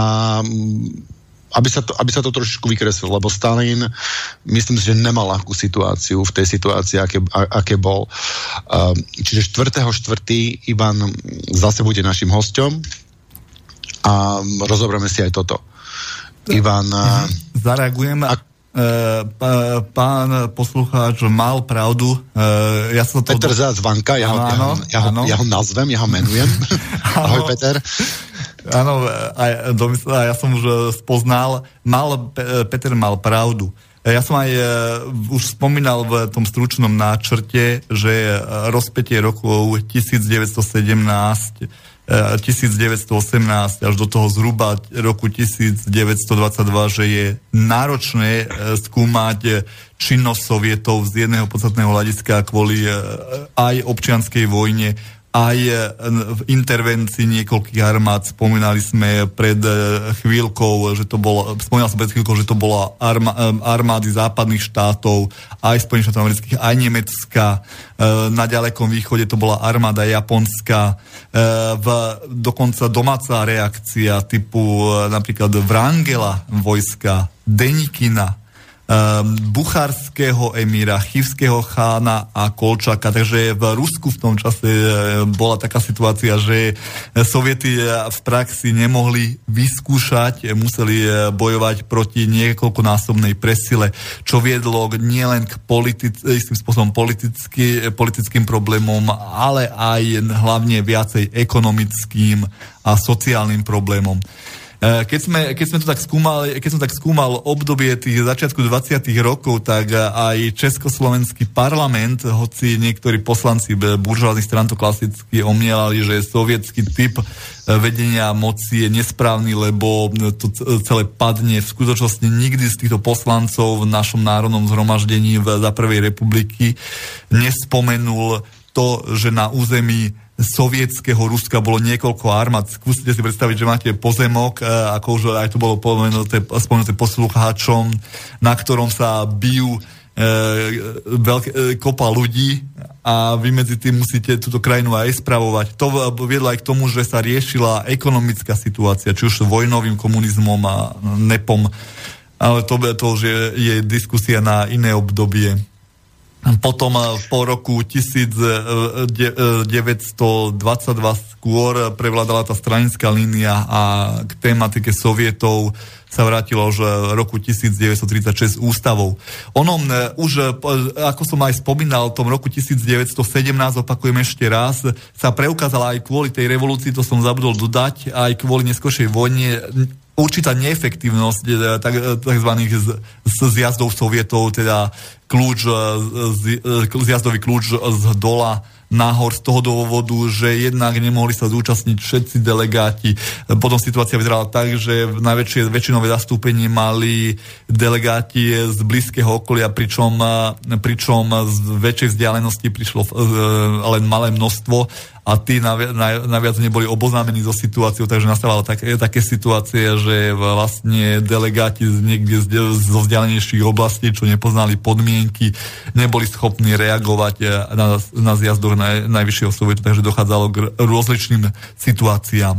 aby sa, to, aby sa to trošičku vykreslilo, lebo Stalin myslím si, že nemal ľahkú situáciu v tej situácii, aké, a, aké bol. Uh, čiže 4.4. Ivan zase bude našim hostom a rozoberieme si aj toto. Ivan... Zareagujem. Ak, pán poslucháč mal pravdu. E, ja som to Peter do... Zvanka, ja, áno, ja, ja, ja ho nazvem, ja ho menujem. *laughs* Ahoj, Peter. Áno, a, a ja som už spoznal, mal, Peter mal pravdu. Ja som aj uh, už spomínal v tom stručnom náčrte, že rozpetie rokov 1917 1918 až do toho zhruba roku 1922, že je náročné e, skúmať e, činnosť sovietov z jedného podstatného hľadiska kvôli aj občianskej vojne, aj v intervencii niekoľkých armád. Spomínali sme pred chvíľkou, že to bolo, spomínal som pred chvíľkou, že to bola armády západných štátov, aj Spojených štátov amerických, aj Nemecka. Na ďalekom východe to bola armáda japonská v, dokonca domáca reakcia typu e, napríklad Vrangela vojska, Denikina, um, bucharského emíra, chivského chána a Kolčaka. Takže v Rusku v tom čase e, bola taká situácia, že soviety v praxi nemohli vyskúšať, museli bojovať proti niekoľkonásobnej presile, čo viedlo nielen k politic- spôsobom politicky, politickým problémom, ale aj hlavne viacej ekonomickým a sociálnym problémom. Eh, keď sme, keď sme to tak skúmali, keď som tak skúmal obdobie tých začiatku 20. rokov, tak eh, aj Československý parlament, hoci niektorí poslanci buržoáznych stran to klasicky omielali, že sovietský typ eh, vedenia moci je nesprávny, lebo to celé padne. V skutočnosti nikdy z týchto poslancov v našom národnom zhromaždení za Prvej republiky nespomenul to, že na území sovietského Ruska bolo niekoľko armád. Skúsite si predstaviť, že máte pozemok, e, ako už aj to bolo spomenuté, spomenuté poslucháčom, na ktorom sa bijú e, veľké, e, kopa ľudí a vy medzi tým musíte túto krajinu aj spravovať. To viedlo aj k tomu, že sa riešila ekonomická situácia, či už vojnovým komunizmom a nepom. Ale to, to už je, je diskusia na iné obdobie. Potom po roku 1922 skôr prevládala tá stranická línia a k tematike sovietov sa vrátilo už roku 1936 ústavou. Ono už, ako som aj spomínal, v tom roku 1917, opakujem ešte raz, sa preukázala aj kvôli tej revolúcii, to som zabudol dodať, aj kvôli neskôršej vojne určitá neefektívnosť tzv. zjazdov sovietov, teda kľúč, zjazdový kľúč z dola nahor z toho dôvodu, že jednak nemohli sa zúčastniť všetci delegáti. Potom situácia vyzerala tak, že najväčšie väčšinové zastúpenie mali delegáti z blízkeho okolia, pričom, pričom z väčšej vzdialenosti prišlo len malé množstvo a tí naviac neboli oboznámení so situáciou, takže nastávalo také, také situácie, že vlastne delegáti z niekde zo vzdialenejších oblastí, čo nepoznali podmienky, neboli schopní reagovať eh, na, na zjazdoch naj, najvyššieho sovietu, takže dochádzalo k rozličným situáciám.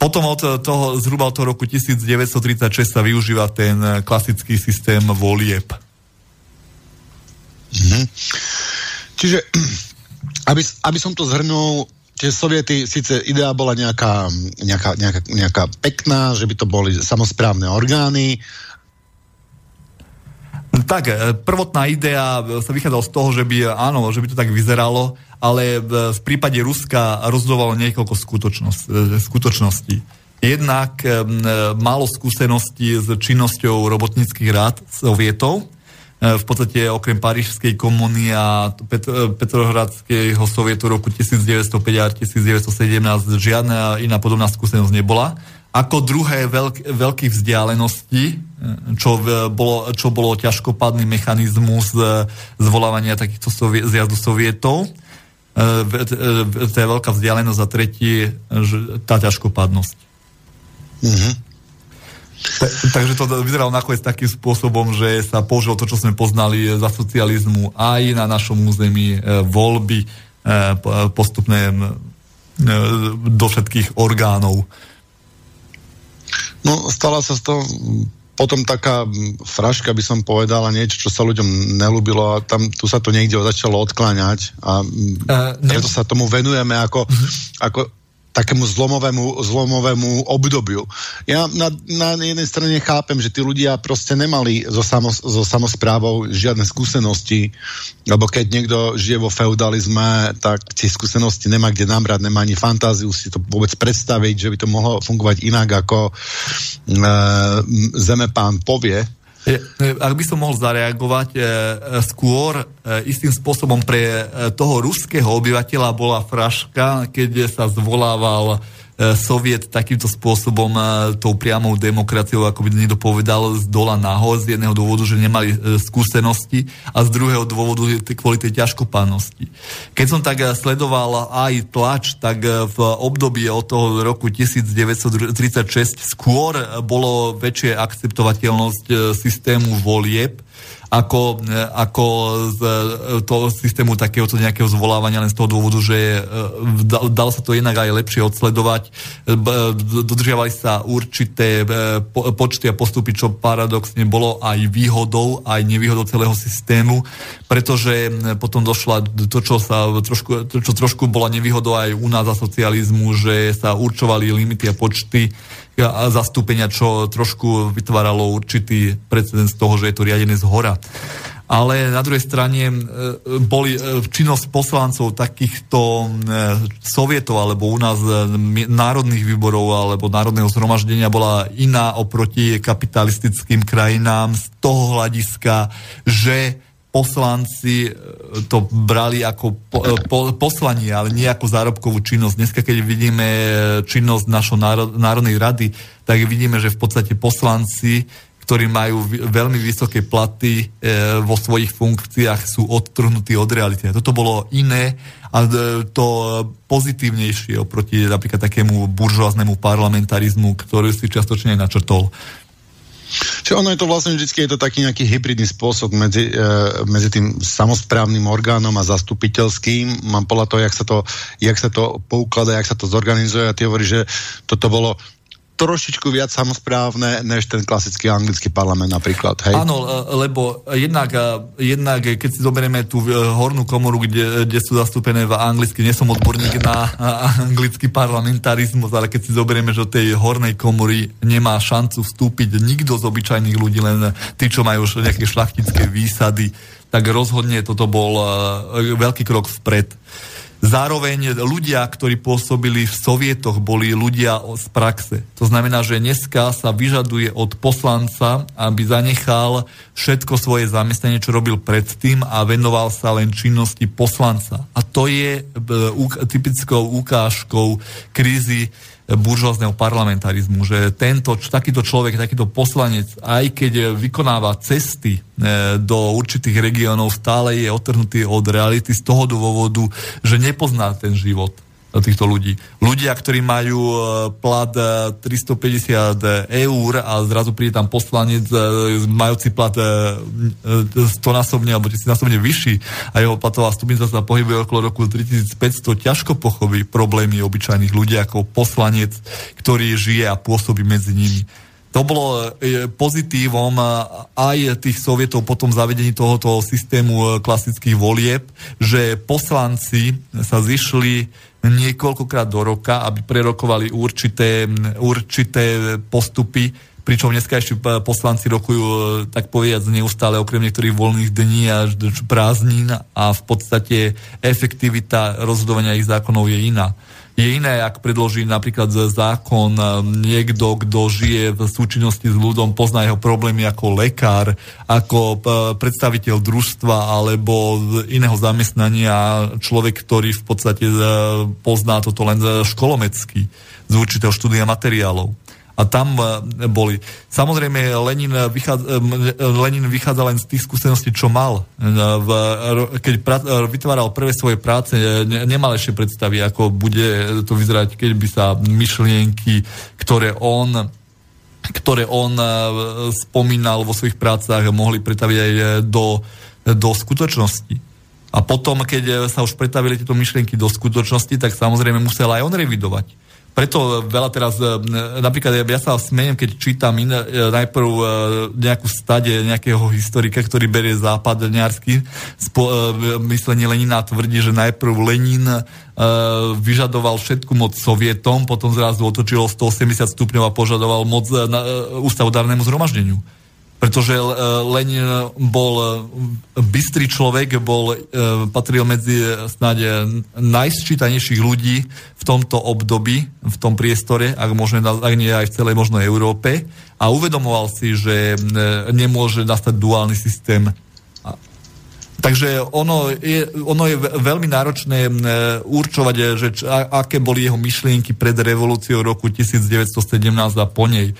Potom od toho, zhruba od toho roku 1936 sa využíva ten klasický systém volieb. Mm-hmm. Čiže aby, aby som to zhrnul, tie soviety, síce idea bola nejaká, nejaká, nejaká, nejaká pekná, že by to boli samozprávne orgány. Tak, e, prvotná idea sa vychádzala z toho, že by, áno, že by to tak vyzeralo, ale v prípade Ruska rozdovalo niekoľko skutočnosť, e, skutočností. Jednak e, málo skúseností s činnosťou robotníckých rád sovietov, E, v podstate okrem Parížskej komuny a Pet- e, Petrohradského sovietu roku 1905 a 1917 žiadna iná podobná skúsenosť nebola. Ako druhé veľk, veľkých vzdialenosti, e, čo bolo, čo bolo ťažkopadný mechanizmus zvolávania takýchto sovie, zjazdu sovietov, to je veľká vzdialenosť a tretí tá ťažkopadnosť. Mm-hmm. Takže to vyzeralo nakoniec takým spôsobom, že sa použilo to, čo sme poznali za socializmu aj na našom území e, voľby e, postupné e, do všetkých orgánov. No, stala sa z toho potom taká fraška by som povedala niečo, čo sa ľuďom nelúbilo a tam tu sa to niekde začalo odkláňať a uh, preto sa tomu venujeme ako, uh-huh. ako takému zlomovému, zlomovému obdobiu. Ja na, na jednej strane chápem, že tí ľudia proste nemali so, samos, so samozprávou žiadne skúsenosti, lebo keď niekto žije vo feudalizme, tak tie skúsenosti nemá kde nabrať, nemá ani fantáziu si to vôbec predstaviť, že by to mohlo fungovať inak, ako e, zemepán povie. Ak by som mohol zareagovať, e, skôr e, istým spôsobom pre e, toho ruského obyvateľa bola fraška, keď sa zvolával E, soviet takýmto spôsobom e, tou priamou demokraciou, ako by niekto povedal, z dola nahor, z jedného dôvodu, že nemali e, skúsenosti a z druhého dôvodu kvôli tej ťažkopánnosti. Keď som tak sledoval aj tlač, tak v období od toho roku 1936 skôr bolo väčšie akceptovateľnosť systému volieb, ako, e, ako z e, toho systému takéhoto nejakého zvolávania len z toho dôvodu, že e, dalo sa to jednak aj lepšie odsledovať. Dodržiavali sa určité počty a postupy, čo paradoxne bolo aj výhodou, aj nevýhodou celého systému, pretože potom došla to, čo sa trošku, čo trošku bola nevýhodou aj u nás za socializmu, že sa určovali limity a počty zastúpenia, čo trošku vytváralo určitý precedens toho, že je to riadené z hora. Ale na druhej strane e, boli e, činnosť poslancov takýchto e, sovietov alebo u nás národných výborov alebo národného zhromaždenia bola iná oproti kapitalistickým krajinám z toho hľadiska, že poslanci e, to brali ako po, e, po, poslanie, ale nie ako zárobkovú činnosť. Dneska, keď vidíme e, činnosť našho národ, Národnej rady, tak vidíme, že v podstate poslanci, ktorí majú veľmi vysoké platy e, vo svojich funkciách, sú odtrhnutí od reality. Toto bolo iné a to pozitívnejšie oproti napríklad takému buržoáznému parlamentarizmu, ktorý si čiastočne načrtol Čiže ono je to vlastne vždy je to taký nejaký hybridný spôsob medzi, e, medzi tým samozprávnym orgánom a zastupiteľským. Mám podľa toho, jak sa to, jak sa to poukladá, jak sa to zorganizuje a ty hovorí, že toto bolo trošičku viac samozprávne, než ten klasický anglický parlament napríklad, hej? Áno, lebo jednak, jednak keď si zoberieme tú hornú komoru, kde, kde sú zastúpené v anglicky, nie som odborník na anglický parlamentarizmus, ale keď si zoberieme, že do tej hornej komory nemá šancu vstúpiť nikto z obyčajných ľudí, len tí, čo majú už nejaké šlachtické výsady, tak rozhodne toto bol veľký krok vpred. Zároveň ľudia, ktorí pôsobili v sovietoch, boli ľudia z praxe. To znamená, že dneska sa vyžaduje od poslanca, aby zanechal všetko svoje zamestnanie, čo robil predtým a venoval sa len činnosti poslanca. A to je e, typickou ukážkou krízy buržoázneho parlamentarizmu, že tento, takýto človek, takýto poslanec, aj keď vykonáva cesty e, do určitých regiónov, stále je otrhnutý od reality z toho dôvodu, že nepozná ten život týchto ľudí. Ľudia, ktorí majú e, plat 350 e, eur a zrazu príde tam poslanec e, majúci plat 100 násobne alebo 1000 násobne vyšší a jeho platová stupnica sa pohybuje okolo roku 3500, ťažko pochopí problémy obyčajných ľudí ako poslanec, ktorý žije a pôsobí medzi nimi. To bolo pozitívom aj tých sovietov po tom zavedení tohoto systému klasických volieb, že poslanci sa zišli niekoľkokrát do roka, aby prerokovali určité, určité postupy, pričom dneska ešte poslanci rokujú, e, tak povedať, neustále okrem niektorých voľných dní a prázdnin a v podstate efektivita rozhodovania ich zákonov je iná. Je iné, ak predloží napríklad zákon niekto, kto žije v súčinnosti s ľudom, pozná jeho problémy ako lekár, ako predstaviteľ družstva alebo iného zamestnania, človek, ktorý v podstate e, pozná toto len školomecky z určitého štúdia materiálov a tam e, boli. Samozrejme, Lenin vychádza, e, Lenin vychádza len z tých skúseností, čo mal. E, keď vytváral prvé svoje práce, ne, nemal ešte predstavy, ako bude to vyzerať, keď by sa myšlienky, ktoré on ktoré on spomínal vo svojich prácach, mohli pretaviť aj do, do skutočnosti. A potom, keď sa už pretavili tieto myšlienky do skutočnosti, tak samozrejme musel aj on revidovať preto veľa teraz, e, napríklad ja sa smejem, keď čítam in, e, najprv e, nejakú stade nejakého historika, ktorý berie západňarsky myslenie Lenina tvrdí, že najprv Lenin vyžadoval všetku moc Sovietom, potom zrazu otočilo 180 stupňov a požadoval moc ústavodárnemu zhromaždeniu pretože e, Lenin bol e, bystrý človek, bol, patril medzi snáď najsčítanejších ľudí v tomto období, v tom priestore, ak, možno, ak nie aj v celej možno Európe. A uvedomoval si, že nemôže nastať duálny systém. Takže ono je, ono je veľmi náročné určovať, že č, aké boli jeho myšlienky pred revolúciou roku 1917 a po nej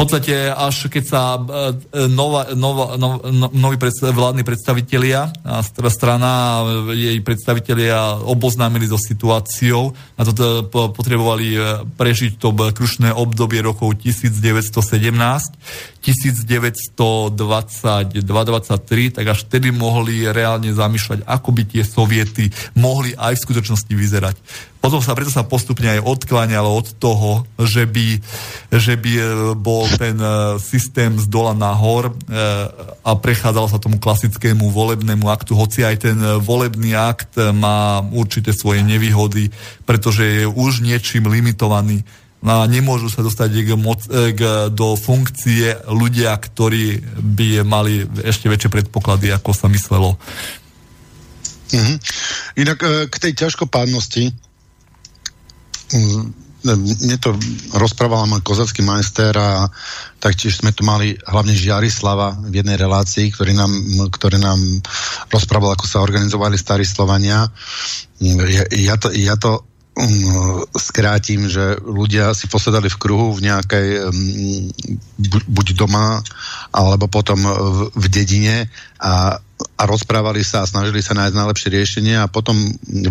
podstate až keď sa e, nova, nova, no, no, noví predstav, vládni predstavitelia a strana jej predstavitelia oboznámili so situáciou. A to potrebovali e, prežiť to krušné obdobie rokov 1917 1922-23, tak až vtedy mohli reálne zamýšľať, ako by tie soviety mohli aj v skutočnosti vyzerať. Potom sa preto sa postupne aj odkláňalo od toho, že by, že by e, bol ten e, systém z dola nahor e, a prechádzalo sa tomu klasickému volebnému aktu, hoci aj ten volebný akt má určité svoje nevýhody, pretože je už niečím limitovaný a nemôžu sa dostať k moc, k, do funkcie ľudia, ktorí by mali ešte väčšie predpoklady, ako sa myslelo. Mm-hmm. Inak k tej ťažkopádnosti mne to rozprával môj kozacký majster a taktiež sme tu mali hlavne Žiarislava v jednej relácii, ktorý nám, ktorý nám rozprával, ako sa organizovali starí Slovania. Ja, ja to, ja to skrátim, že ľudia si posedali v kruhu v nejakej buď doma, alebo potom v, dedine a, a rozprávali sa a snažili sa nájsť najlepšie riešenie a potom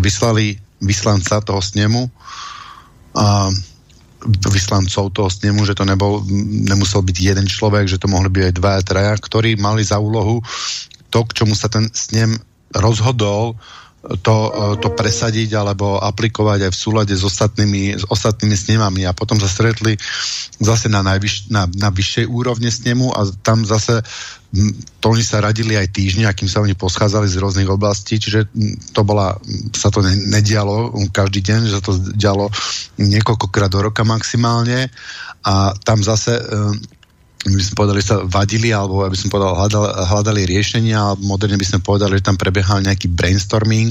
vyslali vyslanca toho snemu a vyslancov toho snemu, že to nebol, nemusel byť jeden človek, že to mohli byť aj dva, traja, ktorí mali za úlohu to, k čomu sa ten snem rozhodol, to, to presadiť alebo aplikovať aj v súlade s ostatnými, s ostatnými snemami. A potom sa stretli zase na, najvyš, na, na vyššej úrovne snemu a tam zase to oni sa radili aj týždne, akým sa oni poschádzali z rôznych oblastí, čiže to bola, sa to ne, nedialo každý deň, že sa to dialo niekoľkokrát do roka maximálne. A tam zase my by sme povedali, sa vadili, alebo aby sme povedal, hľadali, hľadali riešenia, alebo moderne by sme povedali, že tam prebiehal nejaký brainstorming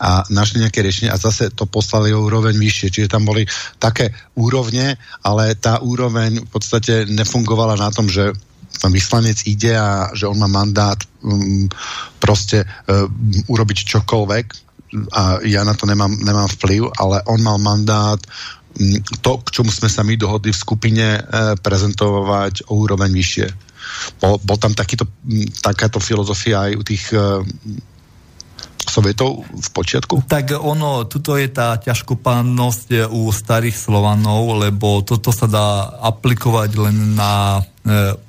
a našli nejaké riešenie a zase to poslali o úroveň vyššie. Čiže tam boli také úrovne, ale tá úroveň v podstate nefungovala na tom, že tam vyslanec ide a že on má mandát um, proste uh, urobiť čokoľvek a ja na to nemám, nemám vplyv, ale on mal mandát to, k čomu sme sa my dohodli v skupine, e, prezentovať o úroveň vyššie. Bol, bol tam takýto, takáto filozofia aj u tých e, Sovietov v počiatku? Tak ono, tuto je tá ťažkopánnosť u starých Slovanov, lebo toto sa dá aplikovať len na E,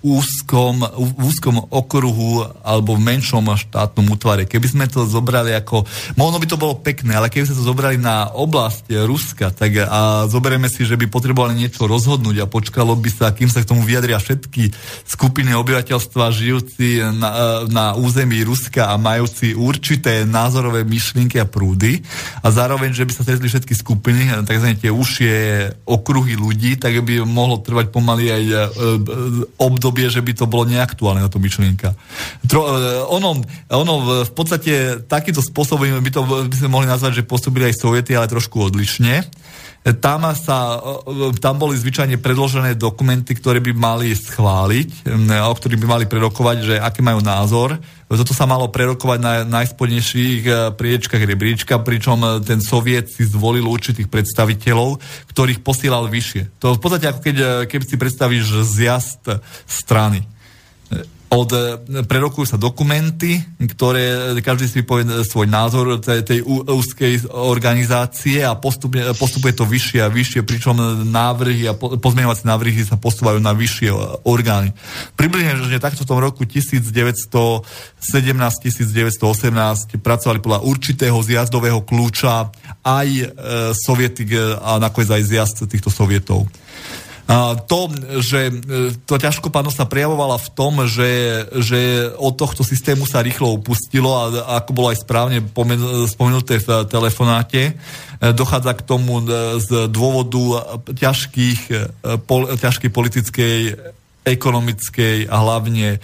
úzkom, v úzkom okruhu alebo v menšom štátnom útvare. Keby sme to zobrali ako... Možno by to bolo pekné, ale keby sme to zobrali na oblasť Ruska, tak a zoberieme si, že by potrebovali niečo rozhodnúť a počkalo by sa, kým sa k tomu vyjadria všetky skupiny obyvateľstva žijúci na, na území Ruska a majúci určité názorové myšlienky a prúdy a zároveň, že by sa stretli všetky skupiny, tzv. tie užšie okruhy ľudí, tak by mohlo trvať pomaly aj e, obdobie, že by to bolo neaktuálne na to myšlienka. Tro, e, ono, ono v podstate takýmto spôsobom by, to, by sme mohli nazvať, že pôsobili aj soviety, ale trošku odlišne. Tam, sa, tam boli zvyčajne predložené dokumenty, ktoré by mali schváliť, o ktorých by mali prerokovať, že aký majú názor. Toto sa malo prerokovať na najspodnejších e, priečkách rebríčka, pričom e, ten soviet si zvolil určitých predstaviteľov, ktorých posielal vyššie. To v podstate ako keď, e, keď si predstavíš zjazd strany od, e, prerokujú sa dokumenty, ktoré každý si povie svoj názor tej, tej úzkej organizácie a postupne, postupuje to vyššie a vyššie, pričom návrhy a pozmeňovacie návrhy sa postúvajú na vyššie orgány. Približne, že takto v tom roku 1917-1918 pracovali podľa určitého zjazdového kľúča aj e, soviety a nakoniec aj zjazd týchto sovietov. To, že e, to ťažkopadnosť sa prejavovala v tom, že, že od tohto systému sa rýchlo upustilo a ako bolo aj správne spomenuté v telefonáte, e, dochádza k tomu e, z dôvodu ťažkých, pol, ťažkej politickej ekonomickej a hlavne e,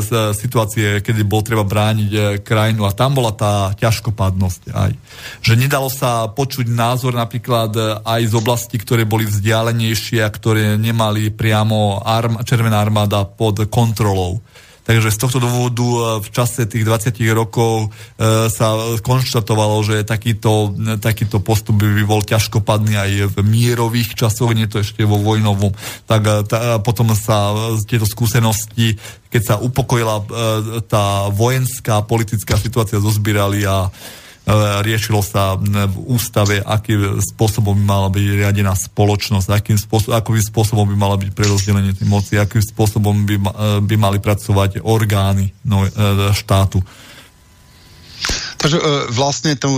z situácie, kedy bol treba brániť e, krajinu a tam bola tá ťažkopadnosť aj. Že nedalo sa počuť názor napríklad e, aj z oblasti, ktoré boli vzdialenejšie a ktoré nemali priamo arm, Červená armáda pod kontrolou. Takže z tohto dôvodu e, v čase tých 20 rokov e, sa konštatovalo, že takýto, takýto postup by bol ťažkopadný aj v mierových časoch, nie to ešte vo vojnovom. Tak e, tá, potom sa tieto skúsenosti, keď sa upokojila tá vojenská politická situácia, zozbierali a riešilo sa v ústave, akým spôsobom by mala byť riadená spoločnosť, akým spôsobom, akým spôsobom by mala byť prerozdelenie tej moci, akým spôsobom by, e, by mali pracovať orgány no, e, štátu. Takže vlastne to,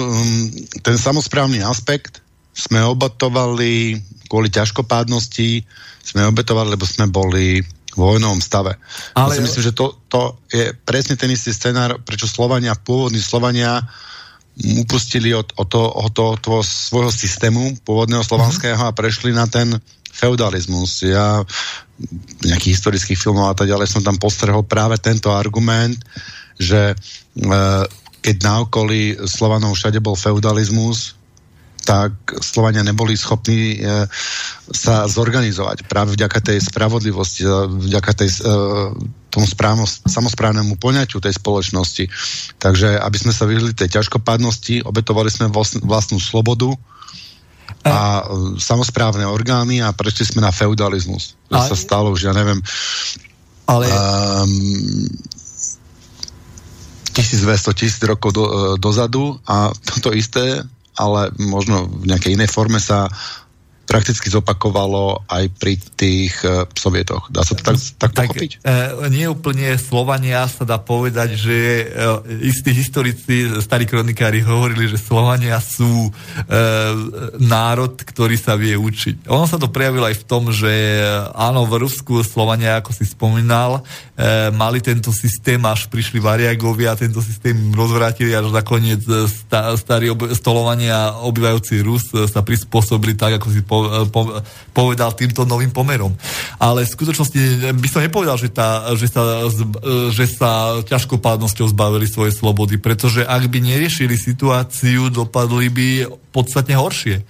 ten samozprávny aspekt sme obetovali kvôli ťažkopádnosti, sme obetovali, lebo sme boli vo vojnovom stave. Ale... Ja si myslím, že to, to je presne ten istý scenár, prečo Slovania, pôvodní Slovania upustili od, od, to, od to, toho svojho systému pôvodného slovanského mm-hmm. a prešli na ten feudalizmus. Ja nejakých historických filmov a tak ďalej som tam postrehol práve tento argument, že e, keď na okolí Slovanov všade bol feudalizmus, tak Slovania neboli schopní e, sa zorganizovať práve vďaka tej spravodlivosti, e, vďaka tej, e, tomu správno, samozprávnemu poňaťu tej spoločnosti. Takže aby sme sa vyhli tej ťažkopádnosti, obetovali sme vlastn, vlastnú slobodu a e, samozprávne orgány a prešli sme na feudalizmus. To a... sa stalo už, ja neviem, ale... Um, 1200 tisíc rokov do, e, dozadu a *laughs* toto isté ale možno v nejakej inej forme sa prakticky zopakovalo aj pri tých uh, sovietoch. Dá sa to tak, tak, tak pochopiť? Uh, nie úplne Slovania sa dá povedať, že uh, istí historici, starí kronikári hovorili, že Slovania sú uh, národ, ktorý sa vie učiť. Ono sa to prejavilo aj v tom, že áno, v Rusku Slovania, ako si spomínal, uh, mali tento systém, až prišli variagovia a tento systém rozvrátili až nakoniec starí ob- stolovania obyvajúci Rus sa prispôsobili tak, ako si povedal povedal týmto novým pomerom. Ale v skutočnosti by som nepovedal, že, tá, že, sa, že sa ťažkopádnosťou zbavili svoje slobody, pretože ak by neriešili situáciu, dopadli by podstatne horšie.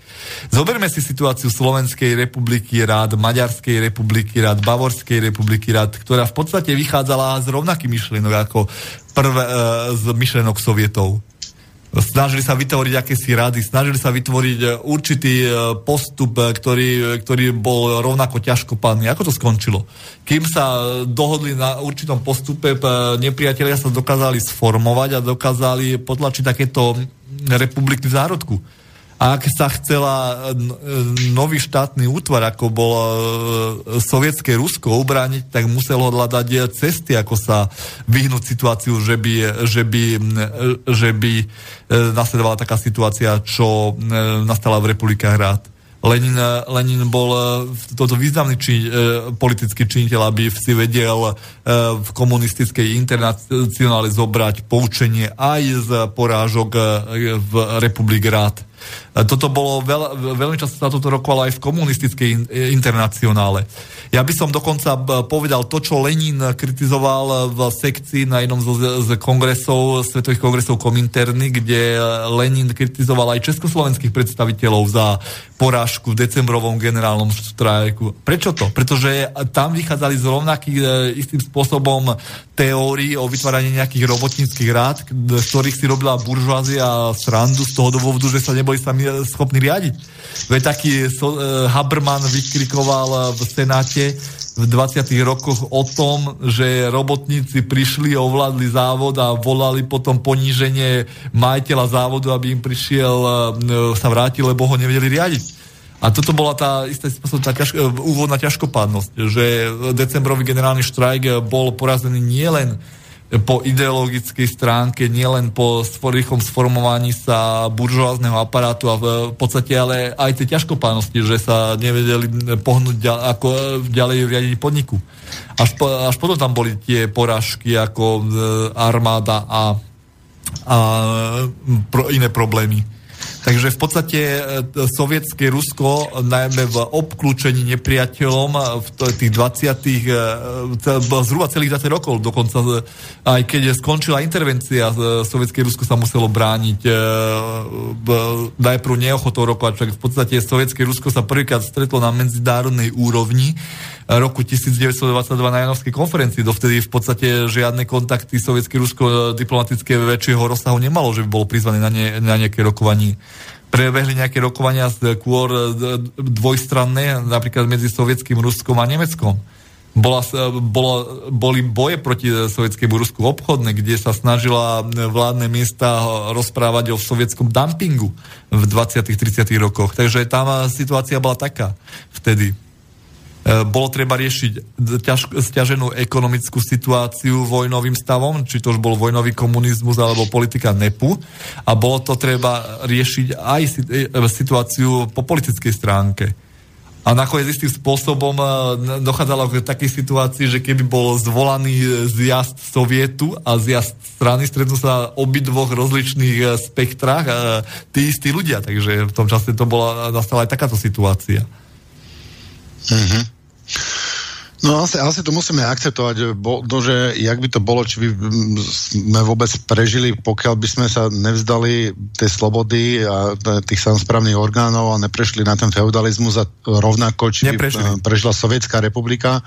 Zoberme si situáciu Slovenskej republiky rád, Maďarskej republiky rád, Bavorskej republiky rád, ktorá v podstate vychádzala z rovnakých myšlienok ako prvé, e, z myšlienok sovietov snažili sa vytvoriť akési rady, snažili sa vytvoriť e, určitý e, postup, e, ktorý, ktorý bol rovnako ťažkopádny. Ako to skončilo? Kým sa dohodli na určitom postupe, nepriatelia sa dokázali sformovať a dokázali potlačiť takéto republiky v zárodku. Ak sa chcela nový štátny útvar, ako bolo sovietské Rusko, ubrániť, tak muselo hľadať cesty, ako sa vyhnúť situáciu, že by, že by, že by nasledovala taká situácia, čo nastala v republikách rád. Lenin, Lenin bol toto významný či, politický činiteľ, aby si vedel v komunistickej internacionále zobrať poučenie aj z porážok v republik rád toto bolo veľ, veľmi často sa toto rokovalo aj v komunistickej internacionále. Ja by som dokonca povedal to, čo Lenin kritizoval v sekcii na jednom z, z kongresov, svetových kongresov Kominterny, kde Lenin kritizoval aj československých predstaviteľov za porážku v decembrovom generálnom štrajku. Prečo to? Pretože tam vychádzali z rovnakých e, istým spôsobom teórií o vytváraní nejakých robotníckých rád, z ktorých si robila buržoázia srandu z toho dôvodu, že sa neboli sami schopní riadiť. Veď taký so, uh, Haberman vykrikoval v Senáte v 20. rokoch o tom, že robotníci prišli, ovládli závod a volali potom poníženie majiteľa závodu, aby im prišiel, uh, sa vrátil, lebo ho nevedeli riadiť. A toto bola tá istá spôsob, tá ťažko, úvodná ťažkopádnosť, že decembrový generálny štrajk bol porazený nielen po ideologickej stránke, nielen po rýchlom sformovaní sa buržoázneho aparátu a v podstate ale aj tie ťažkopánosti, že sa nevedeli pohnúť ďal, ako ďalej riadiť podniku. Až, po, až potom tam boli tie porážky ako e, armáda a, a pro, iné problémy. Takže v podstate e, sovietské Rusko, najmä v obklúčení nepriateľom v tých 20. E, zhruba celých 20 rokov, dokonca e, aj keď skončila intervencia, sovietské Rusko sa muselo brániť najprv neochotou rokovať, však v podstate sovietské Rusko sa prvýkrát stretlo na medzinárodnej úrovni roku 1922 na Janovskej konferencii. Dovtedy v podstate žiadne kontakty sovietské Rusko diplomatické väčšieho rozsahu nemalo, že by bolo prizvané na, ne, na nejaké rokovanie prebehli nejaké rokovania skôr dvojstranné, napríklad medzi sovietským Ruskom a Nemeckom. Bola, bola, boli boje proti sovietskému Rusku obchodné, kde sa snažila vládne miesta rozprávať o sovietskom dumpingu v 20. 30. rokoch. Takže tam situácia bola taká vtedy. E, bolo treba riešiť ťaž, stiaženú ekonomickú situáciu vojnovým stavom, či to už bol vojnový komunizmus alebo politika NEPu a bolo to treba riešiť aj e, situáciu po politickej stránke. A nakoniec istým spôsobom e, dochádzalo k takej situácii, že keby bol zvolaný zjazd Sovietu a zjazd strany, stretnú sa obidvoch rozličných spektrách tí istí ľudia. Takže v tom čase to bola, nastala aj takáto situácia. Mm-hmm. No asi, asi to musíme akceptovať, bo, to, že jak by to bolo, či by sme vôbec prežili, pokiaľ by sme sa nevzdali tej slobody a tých samozprávnych orgánov a neprešli na ten feudalizmus a rovnako, či by prežila Sovietská republika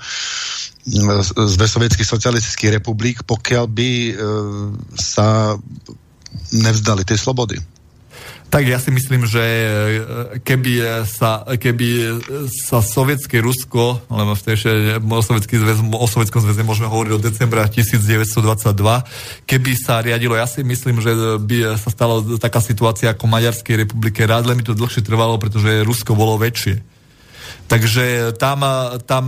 z sovietských socialistických republik, pokiaľ by e, sa nevzdali tej slobody. Tak ja si myslím, že e, keby sa, keby sa sovietské Rusko, lebo v o, zväz, o sovietskom zväze môžeme hovoriť od decembra 1922, keby sa riadilo, ja si myslím, že by sa stala taká situácia ako Maďarskej republike. Rád, len by to dlhšie trvalo, pretože Rusko bolo väčšie Takže tam, tam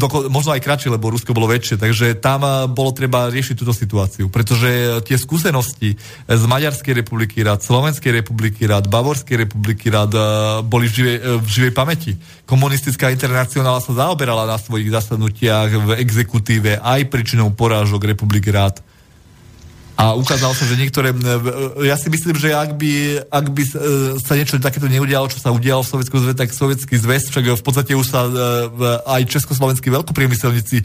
doko, možno aj kratšie, lebo Rusko bolo väčšie, takže tam bolo treba riešiť túto situáciu, pretože tie skúsenosti z Maďarskej republiky rád, Slovenskej republiky rád, Bavorskej republiky rád boli v živej, v živej pamäti. Komunistická internacionála sa zaoberala na svojich zasadnutiach v exekutíve aj príčinou porážok republiky rád. A ukázalo sa, že niektoré... Ja si myslím, že ak by, ak by e, sa niečo takéto neudialo, čo sa udialo v Sovjetskom zväze, tak Sovietský zväz, však v podstate už sa e, aj československí veľkopriemyselníci e,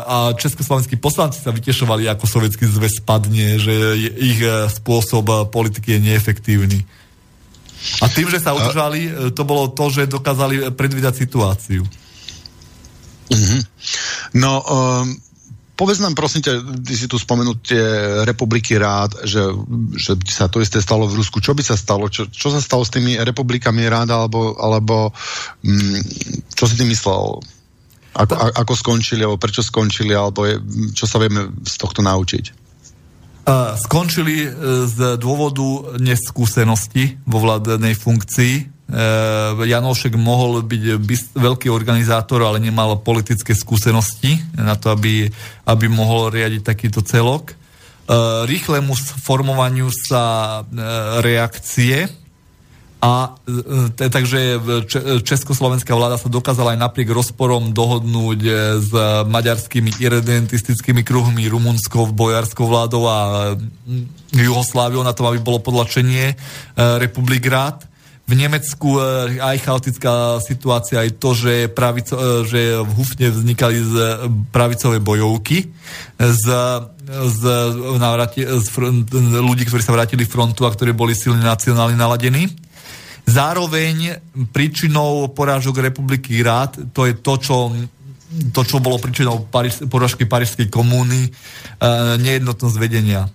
a československí poslanci sa vytešovali, ako Sovietský zväz spadne, že ich spôsob politiky je neefektívny. A tým, že sa udržali, to bolo to, že dokázali predvídať situáciu. Mm-hmm. No, um, Povedz nám prosím ťa, ty si tu spomenul tie republiky rád, že, že sa to isté stalo v Rusku. Čo by sa stalo? Čo, čo sa stalo s tými republikami rád, alebo, alebo mm, čo si ty myslel? Ako, a, ako skončili, alebo prečo skončili, alebo je, čo sa vieme z tohto naučiť? Uh, skončili uh, z dôvodu neskúsenosti vo vládnej funkcii Janošek mohol byť veľký organizátor, ale nemal politické skúsenosti na to, aby, aby mohol riadiť takýto celok. Eh, rýchlemu formovaniu sa eh, reakcie a takže československá vláda sa dokázala aj napriek rozporom dohodnúť s maďarskými irredentistickými kruhmi, rumunskou, bojarskou vládou a Jugosláviou na to, aby bolo podlačenie republik rád v Nemecku eh, aj chaotická situácia, aj to, že, pravico, eh, že v Hufne vznikali z eh, pravicové bojovky z, z, navrati, z front, ľudí, ktorí sa vrátili frontu a ktorí boli silne nacionálne naladení. Zároveň príčinou porážok republiky rád, to je to, čo to, čo bolo príčinou Paríž, porážky Parížskej komúny, e, nejednotnosť vedenia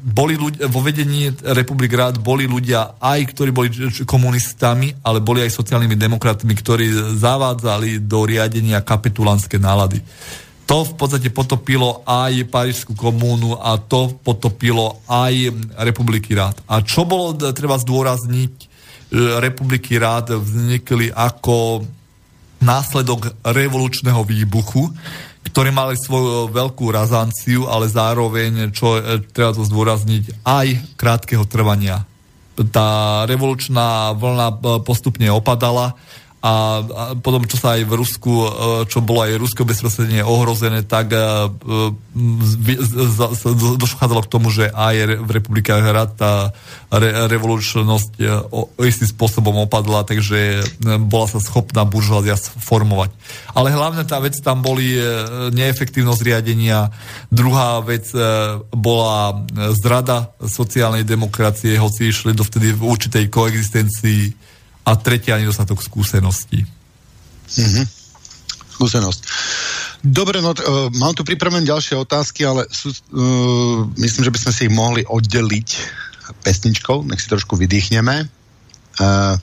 boli ľudia, vo vedení Republik rád boli ľudia aj, ktorí boli komunistami, ale boli aj sociálnymi demokratmi, ktorí zavádzali do riadenia kapitulánske nálady. To v podstate potopilo aj Parížskú komúnu a to potopilo aj Republiky rád. A čo bolo treba zdôrazniť, Republiky rád vznikli ako následok revolučného výbuchu, ktoré mali svoju veľkú razanciu, ale zároveň, čo e, treba to zdôrazniť, aj krátkeho trvania. Tá revolučná vlna e, postupne opadala a, a potom, čo sa aj v Rusku, e, čo bolo aj Rusko bezprostredne ohrozené, tak e, e, dochádzalo k tomu, že aj v republikách rad tá re, revolučnosť istým spôsobom opadla, takže bola sa schopná buržoázia formovať. Ale hlavne tá vec tam boli neefektívnosť riadenia, druhá vec bola zrada sociálnej demokracie, hoci išli dovtedy v určitej koexistencii a tretia nedostatok skúseností. Mm-hmm. Skúsenosť. Dobre, no, uh, mám tu pripravené ďalšie otázky, ale sú, uh, myslím, že by sme si ich mohli oddeliť pesničkou, nech si trošku vydýchneme. Uh,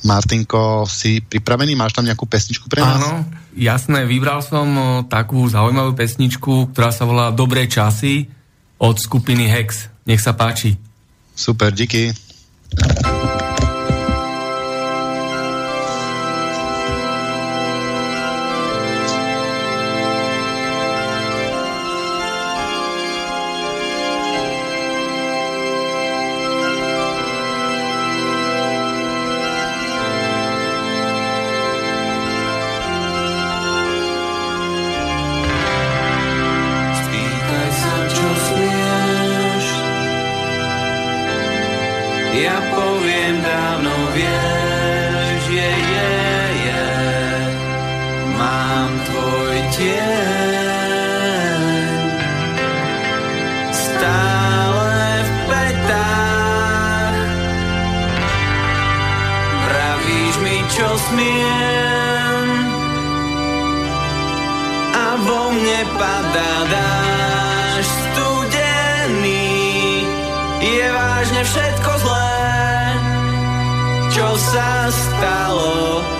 Martinko, si pripravený? Máš tam nejakú pesničku pre nás? Áno, jasné, vybral som takú zaujímavú pesničku, ktorá sa volá Dobré časy od skupiny Hex. Nech sa páči. Super, díky. stalo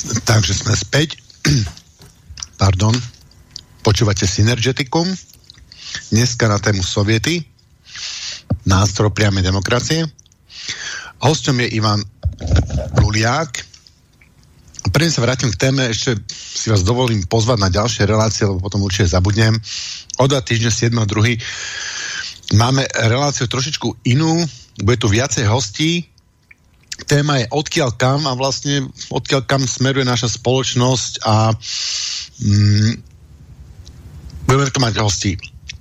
Takže sme späť. *clears throat* Pardon. Počúvate Synergeticum. Dneska na tému Soviety. Nástroj priamej demokracie. Hostom je Ivan Luliák. Prvne sa vrátim k téme, ešte si vás dovolím pozvať na ďalšie relácie, lebo potom určite zabudnem. O dva týždne 7.2. máme reláciu trošičku inú, bude tu viacej hostí, téma je odkiaľ kam a vlastne odkiaľ kam smeruje naša spoločnosť a mm, budeme tu mať hosti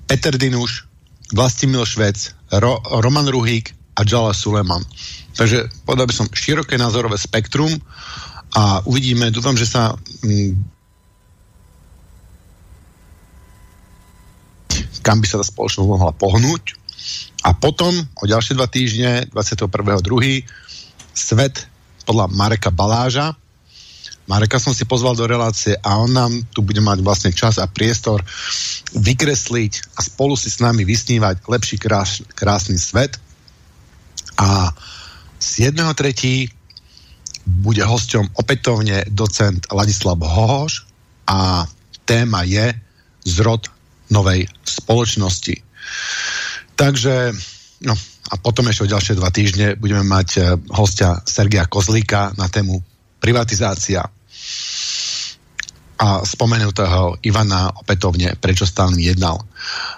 Peter Dinuš, Vlastimil Švec, Ro, Roman Ruhík a Jala Suleman. Takže povedal by som široké názorové spektrum a uvidíme, dúfam, že sa mm, kam by sa tá spoločnosť mohla pohnúť. A potom o ďalšie dva týždne, 21.2. Svet podľa Mareka Baláža. Mareka som si pozval do relácie a on nám tu bude mať vlastne čas a priestor vykresliť a spolu si s nami vysnívať lepší krás, krásny svet. A 7.3. bude hosťom opätovne docent Ladislav Hohoš a téma je zrod novej spoločnosti. Takže, no, a potom ešte o ďalšie dva týždne budeme mať e, hostia Sergia Kozlíka na tému privatizácia a spomenutého Ivana opätovne, prečo Stalin jednal.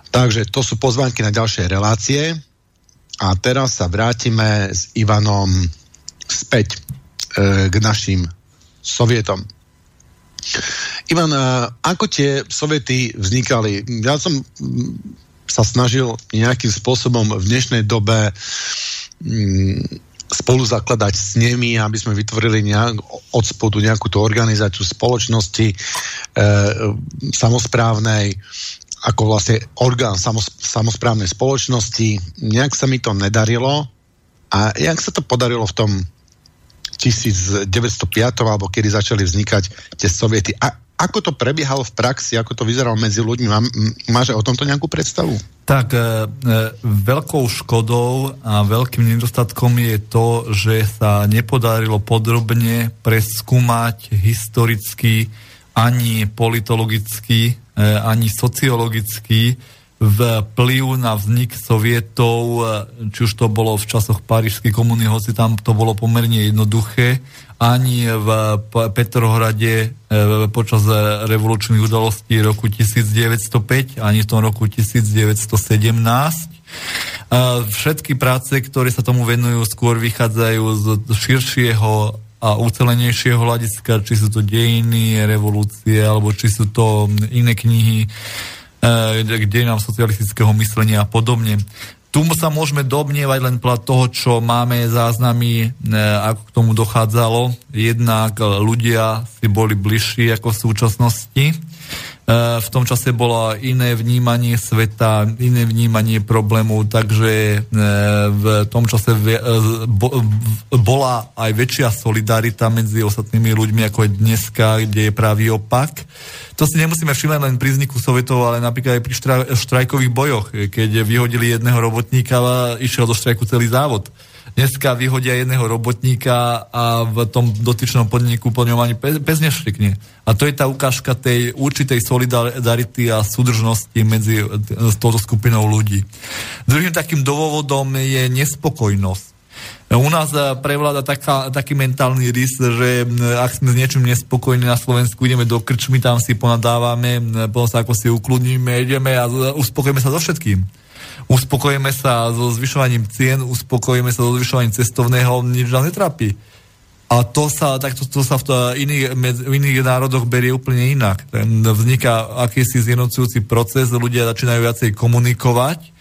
Takže to sú pozvánky na ďalšie relácie a teraz sa vrátime s Ivanom späť e, k našim sovietom. Ivan, e, ako tie soviety vznikali? Ja som sa snažil nejakým spôsobom v dnešnej dobe mm, spolu zakladať s nimi, aby sme vytvorili nejak od spodu nejakú tú organizáciu spoločnosti e, samozprávnej, ako vlastne orgán samos, samozprávnej spoločnosti. Nejak sa mi to nedarilo a jak sa to podarilo v tom 1905 alebo kedy začali vznikať tie soviety. A ako to prebiehalo v praxi, ako to vyzeralo medzi ľuďmi? Má, máš o tomto nejakú predstavu? Tak e, e, veľkou škodou a veľkým nedostatkom je to, že sa nepodarilo podrobne preskúmať historicky ani politologicky, e, ani sociologicky vplyv na vznik sovietov, či už to bolo v časoch Parížskej komuny, hoci tam to bolo pomerne jednoduché, ani v Petrohrade e, počas revolučných udalostí roku 1905, ani v tom roku 1917. Všetky práce, ktoré sa tomu venujú, skôr vychádzajú z širšieho a ucelenejšieho hľadiska, či sú to dejiny, revolúcie, alebo či sú to iné knihy, kde nám socialistického myslenia a podobne. Tu sa môžeme domnievať len podľa toho, čo máme záznamy, e, ako k tomu dochádzalo. Jednak ľudia si boli bližší ako v súčasnosti. E, v tom čase bolo iné vnímanie sveta, iné vnímanie problémov, takže e, v tom čase bola aj väčšia solidarita medzi ostatnými ľuďmi ako je dneska, kde je pravý opak. To si nemusíme všimnúť len pri vzniku Sovietov, ale napríklad aj pri štra- štrajkových bojoch, keď vyhodili jedného robotníka išiel do štrajku celý závod. Dneska vyhodia jedného robotníka a v tom dotyčnom podniku po ňom ani pes nešlikne. A to je tá ukážka tej určitej solidarity a súdržnosti medzi s touto skupinou ľudí. Druhým takým dôvodom je nespokojnosť. U nás eh, prevláda taká, taký mentálny rys, že ak sme s niečím nespokojní na Slovensku, ideme do krčmy, tam si ponadávame, potom sa ako si ukludníme, ideme a uspokojíme sa so všetkým. Uspokojíme sa so zvyšovaním cien, uspokojíme sa so zvyšovaním cestovného, nič nás netrapí. A to sa, tak to, to sa v, iných, v iných národoch berie úplne inak. Ten vzniká akýsi zjednocujúci proces, ľudia začínajú viacej komunikovať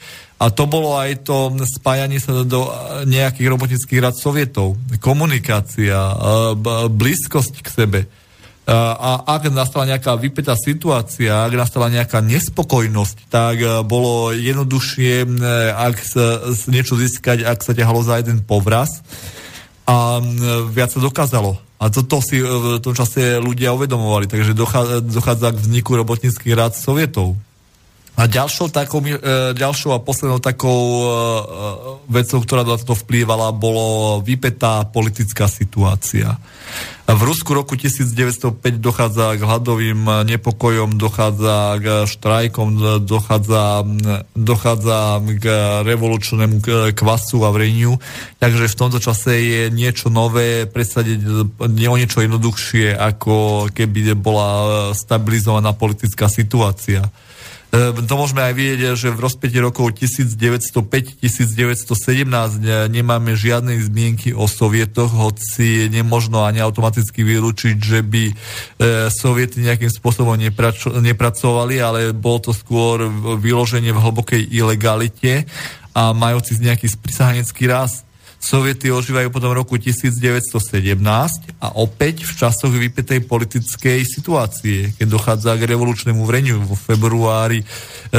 a to bolo aj to spájanie sa do nejakých robotnických rad sovietov. Komunikácia, e, blízkosť k sebe. E, a ak nastala nejaká vypätá situácia, ak nastala nejaká nespokojnosť, tak e, bolo jednoduchšie, ak sa, niečo získať, ak sa ťahalo za jeden povraz a viac sa dokázalo. A toto si v tom čase ľudia uvedomovali, takže dochádza k vzniku robotnických rád sovietov. A ďalšou, takou, e, ďalšou a poslednou takou e, e, vecou, ktorá na to vplývala, bolo vypetá politická situácia. V Rusku roku 1905 dochádza k hladovým nepokojom, dochádza k štrajkom, dochádza, dochádza k revolučnému kvasu a vreniu. Takže v tomto čase je niečo nové, presadiť nie o niečo jednoduchšie, ako keby bola stabilizovaná politická situácia. Ehm, to môžeme aj vidieť, že v rozpäti rokov 1905-1917 nemáme žiadnej zmienky o sovietoch, hoci nemožno ani automaticky vylúčiť, že by e, soviety nejakým spôsobom nepracovali, ale bol to skôr vyloženie v hlbokej ilegalite a majúci nejaký sprisahanecký rast. Soviety ožívajú potom roku 1917 a opäť v časoch vypetej politickej situácie, keď dochádza k revolučnému vreniu vo februári e,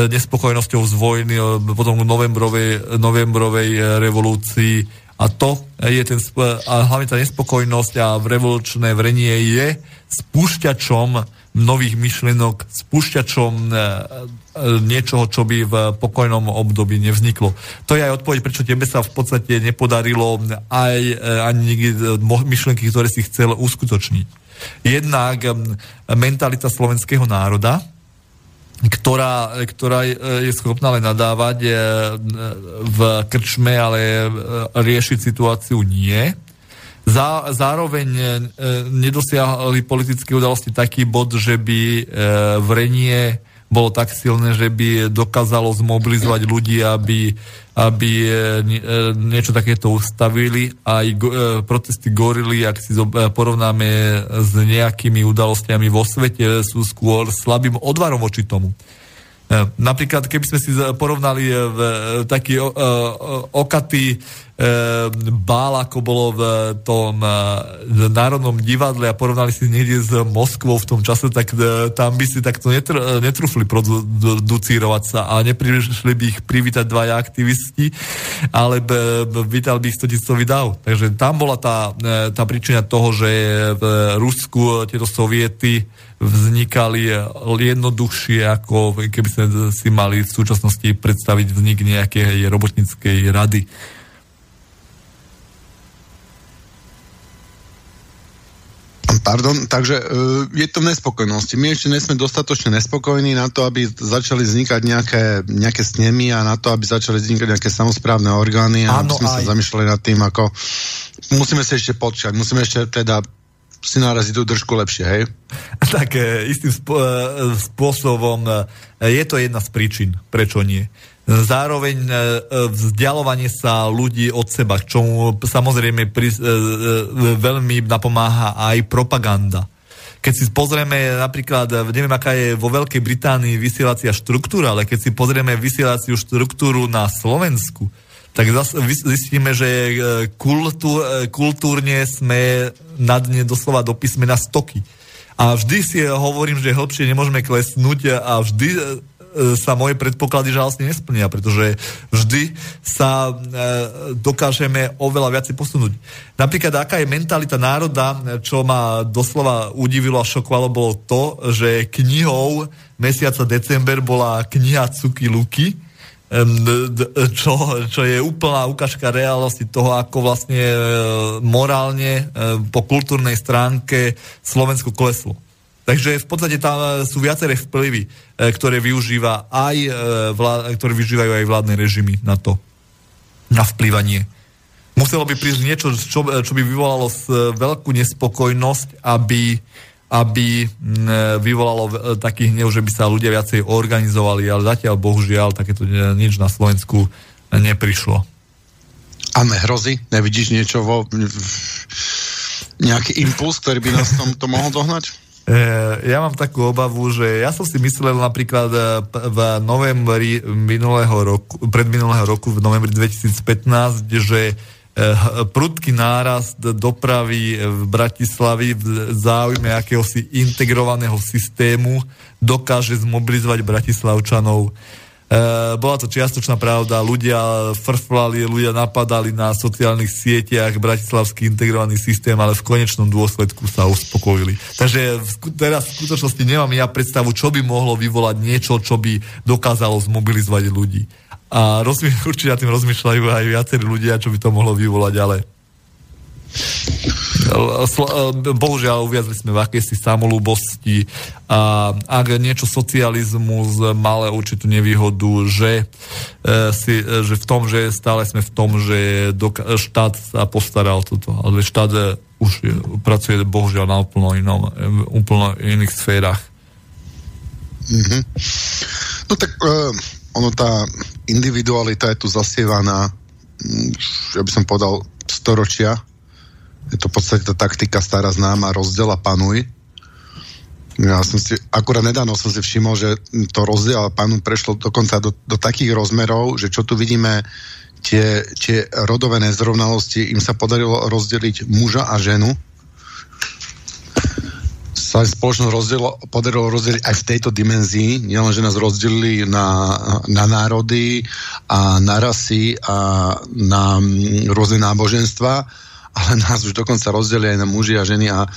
nespokojnosťou z vojny, e, potom novembrovej, novembrovej e, revolúcii. A to je ten, a hlavne tá nespokojnosť a revolučné vrenie je spúšťačom nových myšlienok, spúšťačom e, e, niečoho, čo by v pokojnom období nevzniklo. To je aj odpoveď, prečo tebe sa v podstate nepodarilo aj e, ani myšlienky, ktoré si chcel uskutočniť. Jednak mentalita slovenského národa, ktorá, ktorá je schopná len nadávať v krčme, ale riešiť situáciu nie Zá, zároveň e, nedosiahli politické udalosti taký bod, že by e, vrenie bolo tak silné, že by dokázalo zmobilizovať ľudí, aby, aby e, e, niečo takéto ustavili. Aj e, protesty gorily, ak si porovnáme s nejakými udalostiami vo svete, sú skôr slabým odvarom voči tomu. Napríklad, keby sme si porovnali v, taký o, o, okatý bál, ako bolo v tom v Národnom divadle a porovnali si niekde s Moskvou v tom čase, tak tam by si takto netr, netrúfli producírovať sa a neprišli by ich privítať dvaja aktivisti, ale vítal by ich 100 tisícový dav. Takže tam bola tá, tá príčina toho, že v Rusku tieto soviety vznikali jednoduchšie, ako keby sme si mali v súčasnosti predstaviť vznik nejakej robotníckej rady. Pardon, takže uh, je to v nespokojnosti. My ešte nesme dostatočne nespokojní na to, aby začali vznikať nejaké, nejaké snemy a na to, aby začali vznikať nejaké samozprávne orgány a Áno, sme aj. sa zamýšľali nad tým, ako musíme sa ešte počkať, musíme ešte teda si naraziť tú držku lepšie, hej? *laughs* Tak e, istým e, spôsobom e, je to jedna z príčin, prečo nie. Zároveň vzdialovanie sa ľudí od seba, k čomu samozrejme pri, veľmi napomáha aj propaganda. Keď si pozrieme napríklad, neviem aká je vo Veľkej Británii vysielacia štruktúra, ale keď si pozrieme vysielaciu štruktúru na Slovensku, tak zistíme, že kultúr, kultúrne sme na dne doslova do písmena stoky. A vždy si hovorím, že hlbšie nemôžeme klesnúť a vždy E, sa moje predpoklady žalostne nesplnia, pretože vždy sa e, dokážeme oveľa viacej posunúť. Napríklad, aká je mentalita národa, čo ma doslova udivilo a šokovalo, bolo to, že knihou mesiaca december bola kniha Cuky Luky, čo, čo je úplná ukážka reálnosti toho, ako vlastne e, morálne po kultúrnej stránke Slovensku kleslo. Takže v podstate tam sú viaceré vplyvy, e, ktoré využíva aj e, ktoré využívajú aj vládne režimy na to, na vplyvanie. Muselo by prísť niečo, čo, čo by vyvolalo veľkú nespokojnosť, aby, aby vyvolalo taký hnev, že by sa ľudia viacej organizovali, ale zatiaľ bohužiaľ takéto nič na Slovensku neprišlo. A nehrozí? Nevidíš niečo vo... nejaký impuls, ktorý by nás tom to mohol dohnať? E, ja mám takú obavu, že ja som si myslel napríklad e, v novembri minulého roku, pred minulého roku, v novembri 2015, že e, prudký nárast dopravy v Bratislavi v záujme akéhosi integrovaného systému dokáže zmobilizovať Bratislavčanov Eh, bola to čiastočná pravda, ľudia frflali, ľudia napadali na sociálnych sieťach bratislavský integrovaný systém, ale v konečnom dôsledku sa uspokojili. Takže teraz v skutočnosti nemám ja predstavu, čo by mohlo vyvolať niečo, čo by dokázalo zmobilizovať ľudí. A rozmi- *laughs* určite tým rozmýšľajú aj viacerí ľudia, čo by to mohlo vyvolať, ale Bohužiaľ, uviazli sme v akejsi samolúbosti a ak niečo socializmus malé určitú nevýhodu, že, e, si, že v tom, že stále sme v tom, že štát sa postaral toto, ale štát už pracuje bohužiaľ na úplno, inom, úplno iných sférach. Mm-hmm. No tak uh, ono tá individualita je tu zasievaná, mm, ja by som povedal, storočia. Je to v podstate tá taktika stará známa, rozdiel panuj. Ja som si, akurát nedávno som si všimol, že to rozdiel a panuj prešlo dokonca do, do takých rozmerov, že čo tu vidíme, tie, tie rodové nezrovnalosti, im sa podarilo rozdeliť muža a ženu, sa spoločnosť rozdielo, podarilo rozdeliť aj v tejto dimenzii, nielen, že nás rozdelili na, na národy a na rasy a na mm, rôzne náboženstva, ale nás už dokonca rozdelili aj na muži a ženy a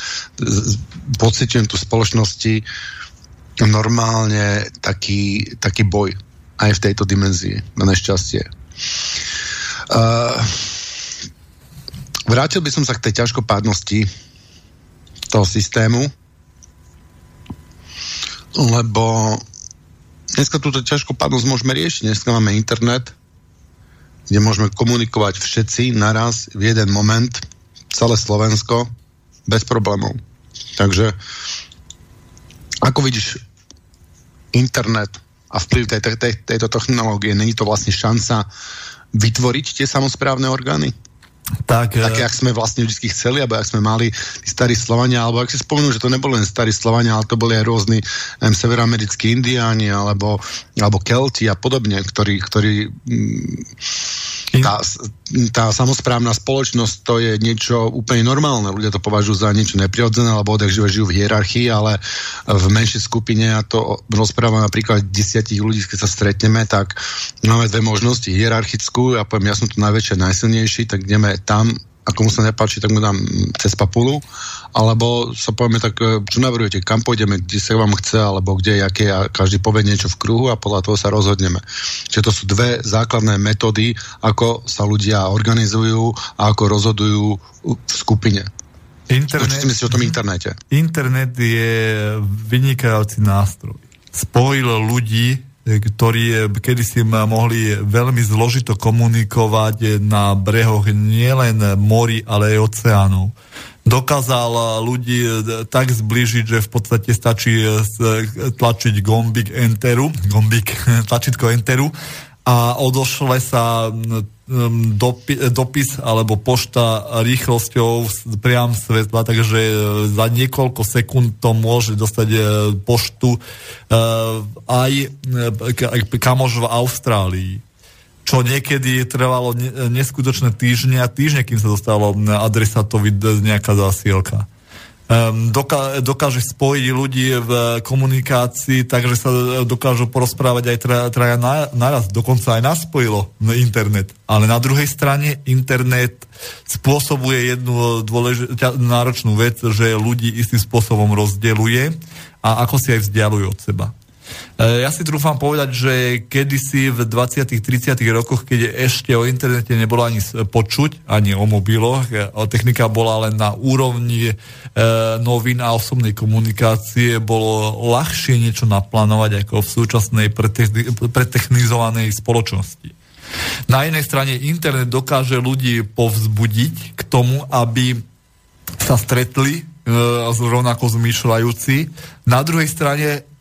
pocitujem tu spoločnosti normálne taký, taký boj aj v tejto dimenzii, na nešťastie. Uh, vrátil by som sa k tej ťažkopádnosti toho systému, lebo dneska túto ťažkopádnosť môžeme riešiť. Dneska máme internet, kde môžeme komunikovať všetci naraz v jeden moment, celé Slovensko, bez problémov. Takže ako vidíš internet a vplyv tej, tej, tejto technológie, není to vlastne šanca vytvoriť tie samozprávne orgány? Tak, tak jak sme vlastne vždy chceli, alebo ak sme mali tí starí Slovania, alebo ak si spomenú, že to neboli len starí Slovania, ale to boli aj rôzni neviem, severoamerickí indiáni, alebo, alebo Kelti a podobne, ktorí, ktorí mm, tá, tá samozprávna spoločnosť to je niečo úplne normálne. Ľudia to považujú za niečo neprirodzené, alebo odjak žijú, v hierarchii, ale v menšej skupine, a to rozprávam napríklad desiatich ľudí, keď sa stretneme, tak máme dve možnosti. Hierarchickú, ja poviem, ja som tu najväčšie, najsilnejší, tak ideme tam ako mu sa nepáči, tak mu dám cez papulu, alebo sa povieme tak, e, čo navrhujete, kam pôjdeme, kde sa vám chce, alebo kde, aké, a každý povie niečo v kruhu a podľa toho sa rozhodneme. Čiže to sú dve základné metódy, ako sa ľudia organizujú a ako rozhodujú v skupine. Internet, čo si o tom internete? Internet je vynikajúci nástroj. Spojil ľudí ktorí kedysi mohli veľmi zložito komunikovať na brehoch nielen mori, ale aj oceánov. Dokázal ľudí tak zbližiť, že v podstate stačí tlačiť gombik enteru, gombik, *laughs* tlačítko enteru a odošle sa dopi, dopis alebo pošta rýchlosťou priam svetla, takže e, za niekoľko sekúnd to môže dostať e, poštu e, aj kamož v Austrálii. Čo niekedy trvalo neskutočné týždne a týždne, kým sa dostalo adresátovi nejaká zásielka um, doká, dokáže spojiť ľudí v komunikácii, takže sa dokážu porozprávať aj traja, traja na, naraz. Dokonca aj nás spojilo internet. Ale na druhej strane internet spôsobuje jednu dôlež- náročnú vec, že ľudí istým spôsobom rozdeluje a ako si aj vzdialujú od seba. E, ja si trúfam povedať, že kedysi v 20 30 rokoch, keď ešte o internete nebolo ani počuť, ani o mobiloch, e, technika bola len na úrovni e, novín a osobnej komunikácie, bolo ľahšie niečo naplánovať ako v súčasnej pretechnizovanej spoločnosti. Na jednej strane internet dokáže ľudí povzbudiť k tomu, aby sa stretli e, rovnako zmýšľajúci. Na druhej strane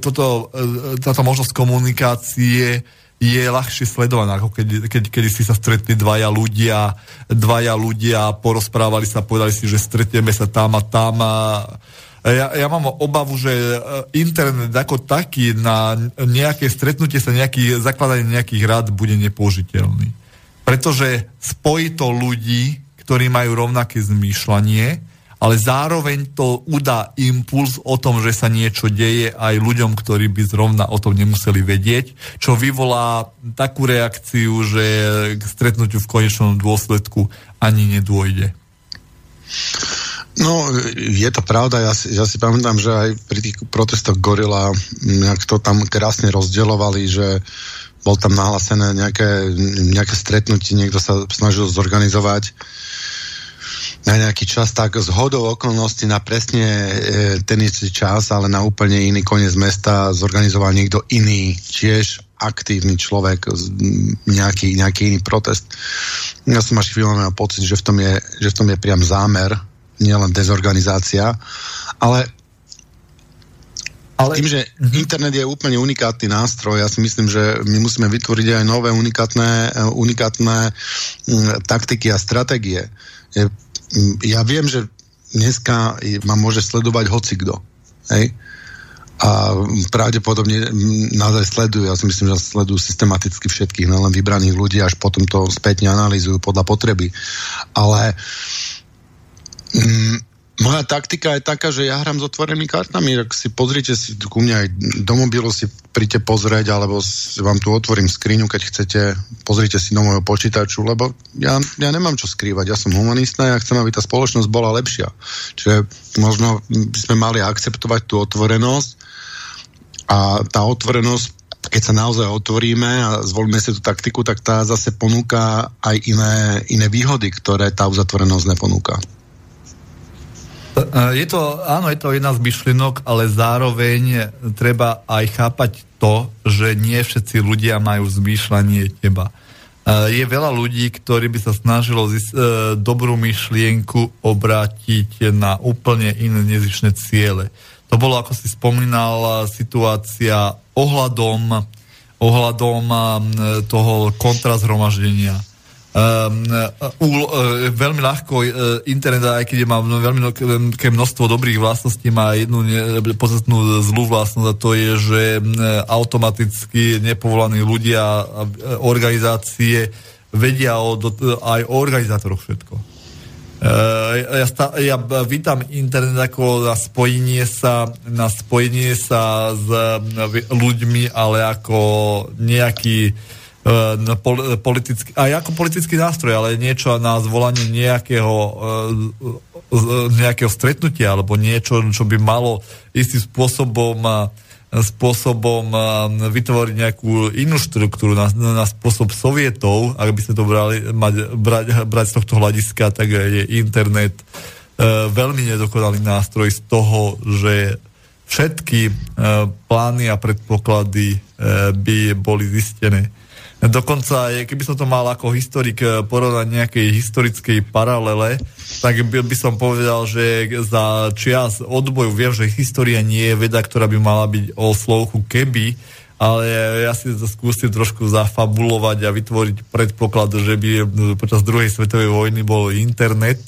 toto, e, táto možnosť komunikácie je ľahšie sledovaná, ako keď, keď, keď si sa stretli dvaja ľudia, dvaja ľudia, porozprávali sa, povedali si, že stretneme sa tam a tam a ja, ja mám obavu, že e, internet ako taký na nejaké stretnutie sa, nejaký, zakladanie nejakých rád bude nepoužiteľný. Pretože spojí to ľudí, ktorí majú rovnaké zmýšľanie, ale zároveň to udá impuls o tom, že sa niečo deje aj ľuďom, ktorí by zrovna o tom nemuseli vedieť, čo vyvolá takú reakciu, že k stretnutiu v konečnom dôsledku ani nedôjde. No, je to pravda, ja si, ja si pamätám, že aj pri tých protestoch Gorila, nejak to tam krásne rozdielovali, že bol tam nahlásené nejaké, nejaké stretnutie, niekto sa snažil zorganizovať na nejaký čas, tak z hodou okolností na presne e, ten istý čas, ale na úplne iný koniec mesta zorganizoval niekto iný, tiež aktívny človek, nejaký, nejaký iný protest. Ja som až chvíľu mal pocit, že v tom je, že v tom je priam zámer, nielen dezorganizácia, ale ale... Tým, že mm-hmm. internet je úplne unikátny nástroj, ja si myslím, že my musíme vytvoriť aj nové unikátne, unikátne m, taktiky a stratégie. Ja viem, že dneska ma môže sledovať hocikdo. Hej? A pravdepodobne naozaj sledujú, ja si myslím, že sledujú systematicky všetkých, len vybraných ľudí, až potom to spätne analýzujú podľa potreby. Ale moja taktika je taká, že ja hrám s otvorenými kartami. Ak si pozrite si ku mňa aj do mobilu si príďte pozrieť, alebo si vám tu otvorím skriňu, keď chcete, pozrite si do môjho počítaču, lebo ja, ja nemám čo skrývať. Ja som humanista ja chcem, aby tá spoločnosť bola lepšia. Čiže možno by sme mali akceptovať tú otvorenosť a tá otvorenosť keď sa naozaj otvoríme a zvolíme si tú taktiku, tak tá zase ponúka aj iné, iné výhody, ktoré tá uzatvorenosť neponúka. Je to, áno, je to jedna z myšlienok, ale zároveň treba aj chápať to, že nie všetci ľudia majú zmýšľanie teba. Je veľa ľudí, ktorí by sa snažilo zis- e, dobrú myšlienku obrátiť na úplne iné nezišné ciele. To bolo, ako si spomínal, situácia ohľadom, ohľadom toho kontrazhromaždenia uh, veľmi ľahko uh, internet, aj keď má veľmi veľké množstvo dobrých vlastností, má jednu podstatnú zlú vlastnosť a to je, že uh, automaticky nepovolaní ľudia a organizácie vedia o, aj o organizátoroch všetko. Uh, ja, sta, ja vítam internet ako na spojenie sa, na spojenie sa s ľuďmi, ale ako nejaký na pol, politický, aj ako politický nástroj, ale niečo na zvolanie nejakého, e, nejakého stretnutia alebo niečo, čo by malo istým spôsobom spôsobom vytvoriť nejakú inú štruktúru na, na spôsob sovietov, ak by sme to brali, mať, brať, brať z tohto hľadiska, tak je internet e, veľmi nedokonalý nástroj z toho, že všetky e, plány a predpoklady e, by boli zistené. Dokonca, keby som to mal ako historik eh, porovnať nejakej historickej paralele, tak by, som povedal, že za čias odboju viem, že história nie je veda, ktorá by mala byť o slovku keby, ale ja si to skúsim trošku zafabulovať a vytvoriť predpoklad, že by počas druhej svetovej vojny bol internet.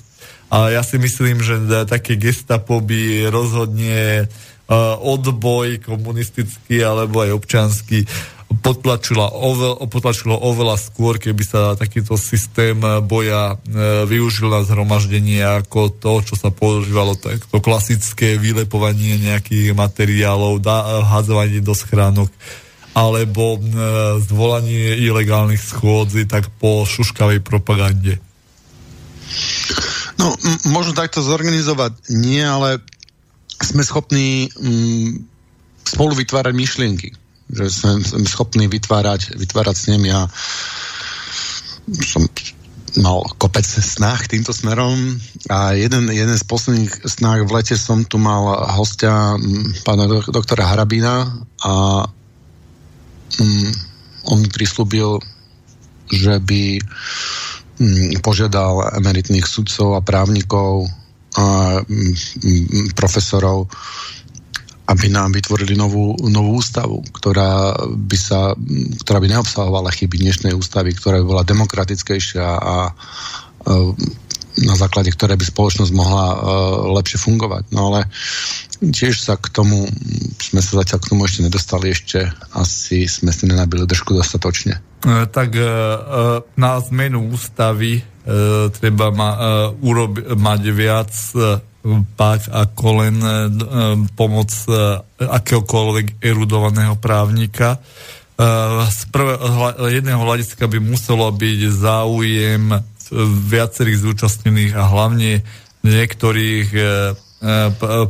A ja si myslím, že také gestapo by rozhodne uh, odboj komunistický alebo aj občanský potlačila oveľ, potlačilo oveľa skôr, keby sa takýto systém boja e, využil na zhromaždenie ako to, čo sa používalo takto klasické vylepovanie nejakých materiálov, dá, hadzovanie do schránok alebo e, zvolanie ilegálnych schôdzi tak po šuškavej propagande. No, m- možno takto zorganizovať nie, ale sme schopní m- spolu vytvárať myšlienky že sme, schopní vytvárať, vytvárať s nimi a som mal kopec snách týmto smerom a jeden, jeden z posledných snách v lete som tu mal hostia pána doktora Harabína a on mi prislúbil, že by um, požiadal emeritných sudcov a právnikov a profesorov aby nám vytvorili novú, novú ústavu, ktorá by, sa, ktorá by neobsahovala chyby dnešnej ústavy, ktorá by bola demokratickejšia a, a na základe ktoré by spoločnosť mohla uh, lepšie fungovať. No ale tiež sa k tomu, sme sa zatiaľ k tomu ešte nedostali, ešte asi sme si nenabili držku dostatočne. E, tak e, e, na zmenu ústavy treba ma, urobi, mať viac pak ako len pomoc akéhokoľvek erudovaného právnika. Z prvého jedného hľadiska by muselo byť záujem viacerých zúčastnených a hlavne niektorých e, e,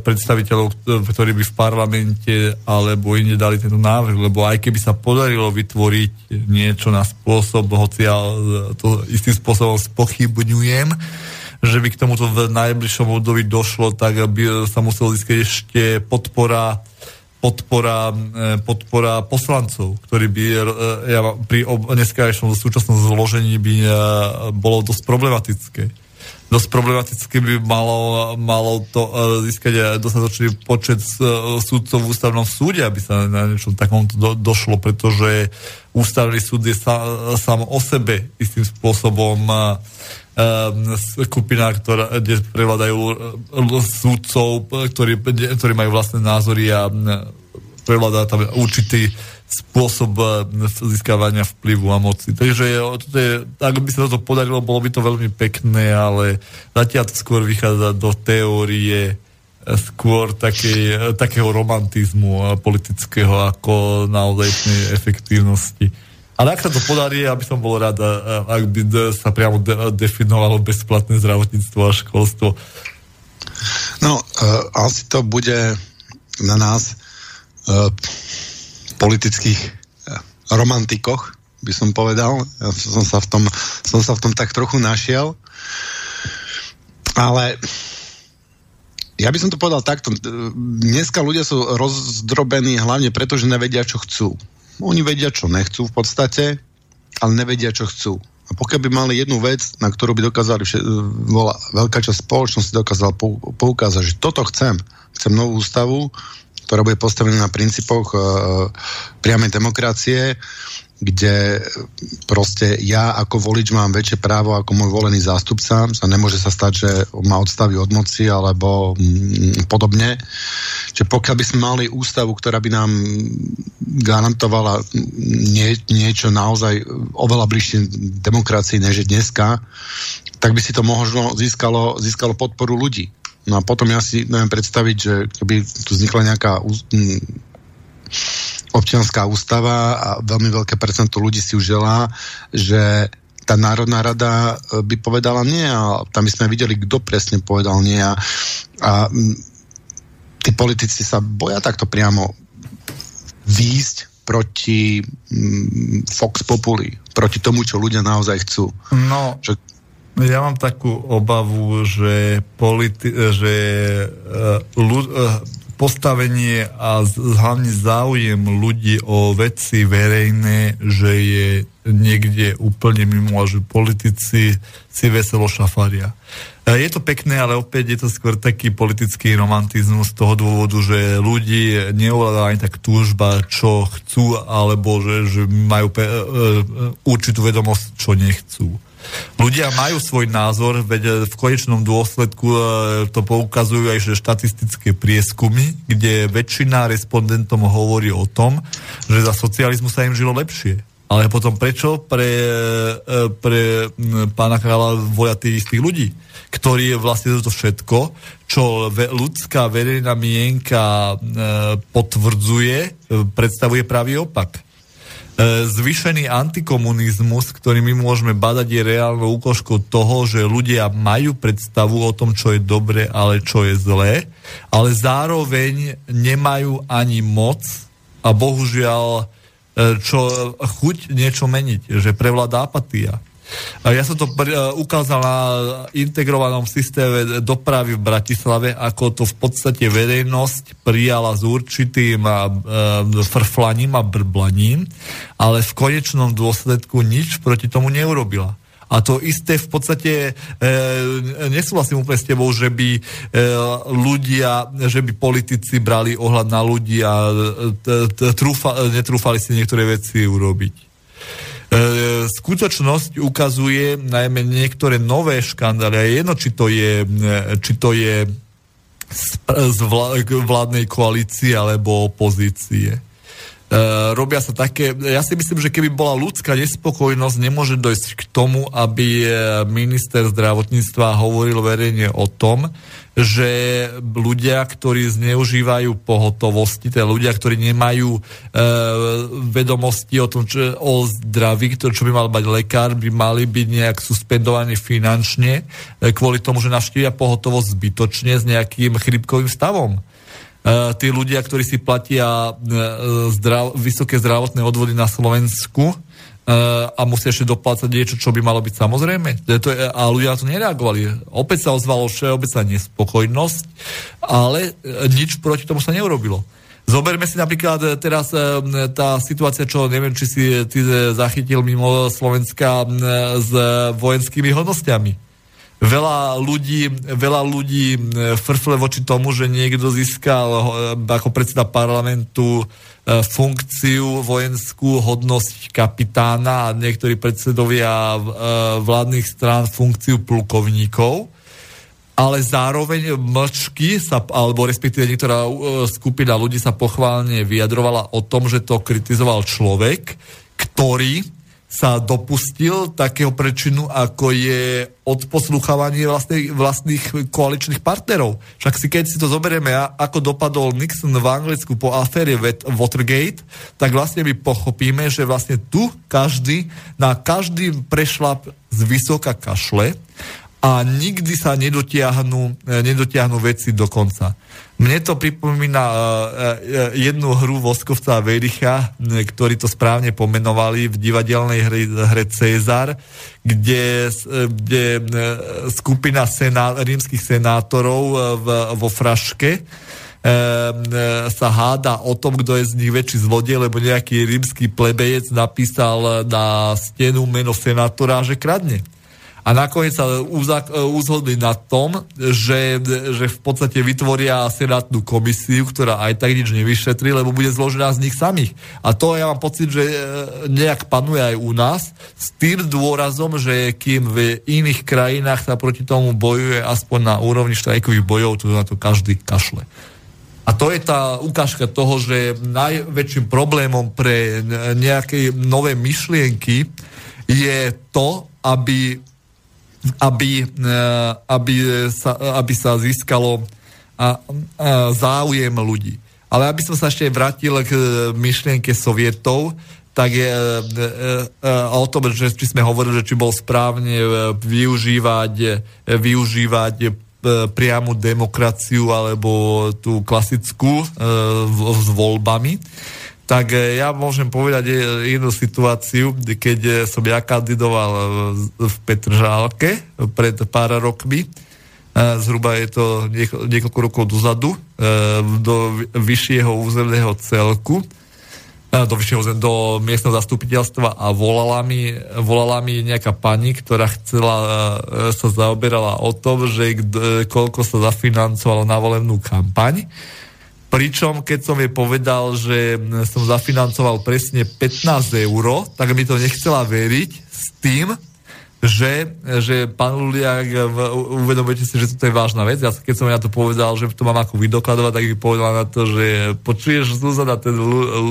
predstaviteľov, ktorí by v parlamente alebo inde dali tento návrh, lebo aj keby sa podarilo vytvoriť niečo na spôsob, hoci ja to istým spôsobom spochybňujem, že by k tomuto v najbližšom období došlo, tak by sa muselo získať ešte podpora podpora, e, podpora poslancov, ktorí by e, ja, pri dneskajšom súčasnom zložení by e, bolo dosť problematické. Dosť problematické by malo, malo to získať dostatočný počet súdcov v ústavnom súde, aby sa na niečom takom do, došlo, pretože ústavný súd je sa, sám o sebe istým spôsobom skupina, ktorá, kde prevládajú súdcov, ktorí, ktorí majú vlastné názory a prevládá tam určitý spôsob získavania vplyvu a moci. Takže toto je, ak by sa toto podarilo, bolo by to veľmi pekné, ale zatiaľ to skôr vychádza do teórie skôr eh, takého romantizmu politického ako naozaj efektívnosti. Ale ak sa to podarí, aby som bol rád, ak by sa priamo de- definovalo bezplatné zdravotníctvo a školstvo. No, uh, asi to bude na nás, uh, politických uh, romantikoch, by som povedal. Ja som sa v tom, som sa v tom tak trochu našiel. Ale ja by som to povedal takto. Dneska ľudia sú rozdrobení hlavne preto, že nevedia, čo chcú. Oni vedia, čo nechcú v podstate, ale nevedia, čo chcú. A pokiaľ by mali jednu vec, na ktorú by dokázali, bola veľká časť spoločnosti dokázala poukázať, že toto chcem, chcem novú ústavu, ktorá bude postavená na princípoch uh, priamej demokracie, kde proste ja ako volič mám väčšie právo ako môj volený zástupca. Sa nemôže sa stať, že ma odstaví od moci alebo mm, podobne. Čiže pokiaľ by sme mali ústavu, ktorá by nám garantovala nie, niečo naozaj oveľa bližšie demokracii než dneska, tak by si to možno získalo, získalo podporu ľudí. No a potom ja si neviem predstaviť, že keby tu vznikla nejaká občianská ústava a veľmi veľké percento ľudí si už želá, že tá Národná rada e, by povedala nie a tam by sme videli, kto presne povedal nie a, a tí politici sa boja takto priamo výjsť proti mm, Fox Populi, proti tomu, čo ľudia naozaj chcú. No, že... ja mám takú obavu, že, politi- že uh, ľud- uh, postavenie a hlavne záujem ľudí o veci verejné, že je niekde úplne mimo a že politici si veselo šafaria. E, je to pekné, ale opäť je to skôr taký politický romantizmus z toho dôvodu, že ľudí neovláda ani tak túžba, čo chcú, alebo že, že majú pe- e, e, určitú vedomosť, čo nechcú. Ľudia majú svoj názor, veď v konečnom dôsledku e, to poukazujú aj štatistické prieskumy, kde väčšina respondentom hovorí o tom, že za socializmu sa im žilo lepšie. Ale potom prečo pre, e, pre pána kráľa voja tých istých ľudí, ktorí vlastne toto všetko, čo ľudská verejná mienka e, potvrdzuje, predstavuje pravý opak. E, zvýšený antikomunizmus, ktorý my môžeme badať, je reálnou úkožkou toho, že ľudia majú predstavu o tom, čo je dobre, ale čo je zlé, ale zároveň nemajú ani moc a bohužiaľ e, čo chuť niečo meniť, že prevláda apatia. Ja som to e, ukázal na integrovanom systéme dopravy v Bratislave, ako to v podstate verejnosť prijala s určitým e, frflaním a brblaním, ale v konečnom dôsledku nič proti tomu neurobila. A to isté v podstate e, nesúhlasím úplne s tebou, že by e, ľudia, že by politici brali ohľad na ľudí a e, trúfa, netrúfali si niektoré veci urobiť. E, skutočnosť ukazuje najmä niektoré nové škandály. A jedno, či to je, e, či to je z vládnej koalície alebo opozície. Uh, robia sa také, ja si myslím, že keby bola ľudská nespokojnosť, nemôže dojsť k tomu, aby minister zdravotníctva hovoril verejne o tom, že ľudia, ktorí zneužívajú pohotovosti, teda ľudia, ktorí nemajú e, vedomosti o tom, čo, o zdraví, to, čo by mal mať lekár, by mali byť nejak suspendovaní finančne e, kvôli tomu, že navštívia pohotovosť zbytočne s nejakým chrypkovým stavom. E, tí ľudia, ktorí si platia e, zdrav, vysoké zdravotné odvody na Slovensku, a musí ešte doplácať niečo, čo by malo byť samozrejme. Je, a ľudia na to nereagovali. Opäť sa ozvalo všeobecná nespokojnosť, ale nič proti tomu sa neurobilo. Zoberme si napríklad teraz tá situácia, čo neviem, či si ty zachytil mimo Slovenska s vojenskými hodnostiami veľa ľudí, veľa ľudí frfle voči tomu, že niekto získal eh, ako predseda parlamentu eh, funkciu vojenskú hodnosť kapitána a niektorí predsedovia eh, vládnych strán funkciu plukovníkov. Ale zároveň mlčky sa, alebo respektíve niektorá skupina ľudí sa pochválne vyjadrovala o tom, že to kritizoval človek, ktorý sa dopustil takého prečinu, ako je odposluchávanie vlastných, vlastných koaličných partnerov. Však si keď si to zoberieme, ako dopadol Nixon v Anglicku po afére Watergate, tak vlastne my pochopíme, že vlastne tu každý, na každý prešlap z vysoka kašle a nikdy sa nedotiahnu, nedotiahnu veci do konca. Mne to pripomína uh, uh, jednu hru Voskovca a Vericha, ktorí to správne pomenovali v divadelnej hre, hre Cezar, kde, kde skupina sená, rímskych senátorov v, vo Fraške sa háda o tom, kto je z nich väčší zlodej, lebo nejaký rímsky plebejec napísal na stenu meno senátora, že kradne a nakoniec sa uzhodli na tom, že, že v podstate vytvoria senátnu komisiu, ktorá aj tak nič nevyšetrí, lebo bude zložená z nich samých. A to ja mám pocit, že e, nejak panuje aj u nás, s tým dôrazom, že kým v iných krajinách sa proti tomu bojuje aspoň na úrovni štrajkových bojov, to na to každý kašle. A to je tá ukážka toho, že najväčším problémom pre nejaké nové myšlienky je to, aby aby, eh, aby, sa, aby sa získalo záujem ľudí. Ale aby som sa ešte vrátil k eh, myšlienke sovietov, tak je e, e, o tom, že či sme hovorili, že či bol správne využívať, využívať priamu demokraciu alebo tú klasickú e, s voľbami tak e, ja môžem povedať jednu situáciu, keď e, som ja kandidoval e, v Petržálke pred pár rokmi, zhruba je to niekoľko rokov dozadu, do vyššieho územného celku, do, vyššieho, do miestneho zastupiteľstva a volala mi, volala mi nejaká pani, ktorá chcela, sa zaoberala o tom, že koľko sa zafinancovalo na volebnú kampaň Pričom, keď som jej povedal, že som zafinancoval presne 15 eur, tak mi to nechcela veriť s tým, že, že pán Luliak, uvedomujete si, že to je vážna vec. Ja keď som ja to povedal, že to mám ako vydokladovať, tak mi povedala na to, že počuješ, Zuzana, ten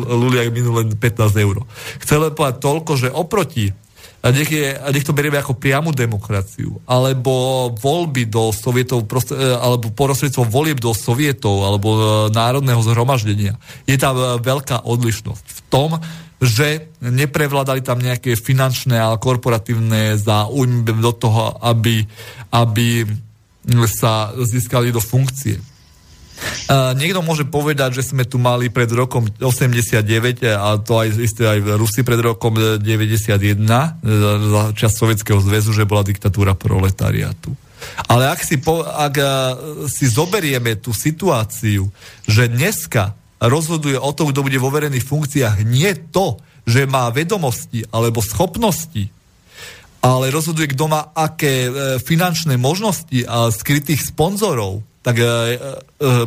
Luliak minul len 15 eur. Chcel len povedať toľko, že oproti a nech, je, a nech to berieme ako priamu demokraciu, alebo voľby do sovietov, proste, alebo porosredstvo volieb do sovietov, alebo e, národného zhromaždenia. Je tam e, veľká odlišnosť v tom, že neprevládali tam nejaké finančné a korporatívne záujmy do toho, aby, aby sa získali do funkcie. Uh, niekto môže povedať, že sme tu mali pred rokom 89, a to aj isté aj v Rusi pred rokom 91, za čas Sovietskeho zväzu, že bola diktatúra proletariatu. Ale ak si, po, ak si zoberieme tú situáciu, že dneska rozhoduje o tom, kto bude vo verejných funkciách, nie to, že má vedomosti alebo schopnosti, ale rozhoduje, kto má aké finančné možnosti a skrytých sponzorov, tak e, e,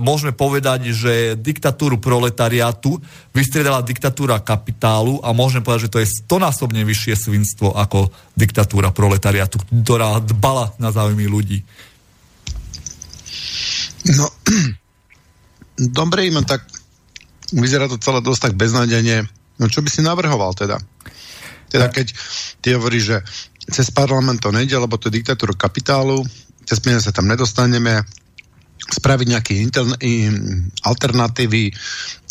môžeme povedať, že diktatúru proletariátu vystriedala diktatúra kapitálu a môžeme povedať, že to je stonásobne vyššie svinstvo ako diktatúra proletariátu, ktorá dbala na záujmy ľudí. No, *clears throat* dobre, im tak vyzerá to celé dosť tak beznádejne. No čo by si navrhoval teda? Teda keď ty hovoríš, že cez parlament to nejde, lebo to je diktatúra kapitálu, cez peniaze sa tam nedostaneme, spraviť nejaký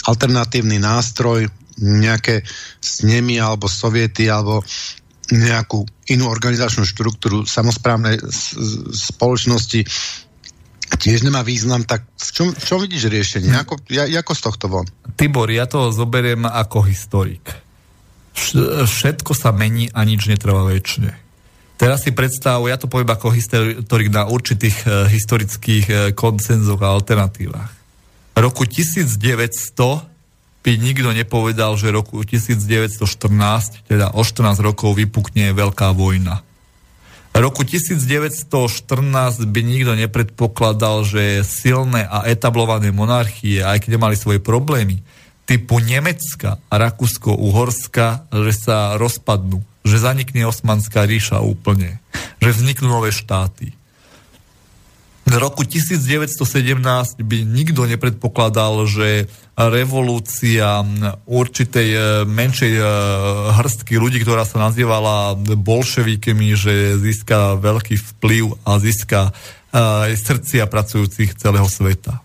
alternatívny nástroj, nejaké snemy alebo soviety alebo nejakú inú organizačnú štruktúru samozprávnej spoločnosti tiež nemá význam, tak v čom, v čom vidíš riešenie? Ako, ja, ako z tohto von? Tibor, ja to zoberiem ako historik. Všetko sa mení a nič netrvá väčšine. Teraz si predstav, ja to poviem ako historik na určitých uh, historických uh, koncenzoch a alternatívach. Roku 1900 by nikto nepovedal, že roku 1914, teda o 14 rokov vypukne veľká vojna. Roku 1914 by nikto nepredpokladal, že silné a etablované monarchie, aj keď mali svoje problémy, typu Nemecka a Rakúsko-Uhorska, že sa rozpadnú, že zanikne Osmanská ríša úplne, že vzniknú nové štáty. V roku 1917 by nikto nepredpokladal, že revolúcia určitej e, menšej e, hrstky ľudí, ktorá sa nazývala bolševikmi, že získa veľký vplyv a získa e, srdcia pracujúcich celého sveta.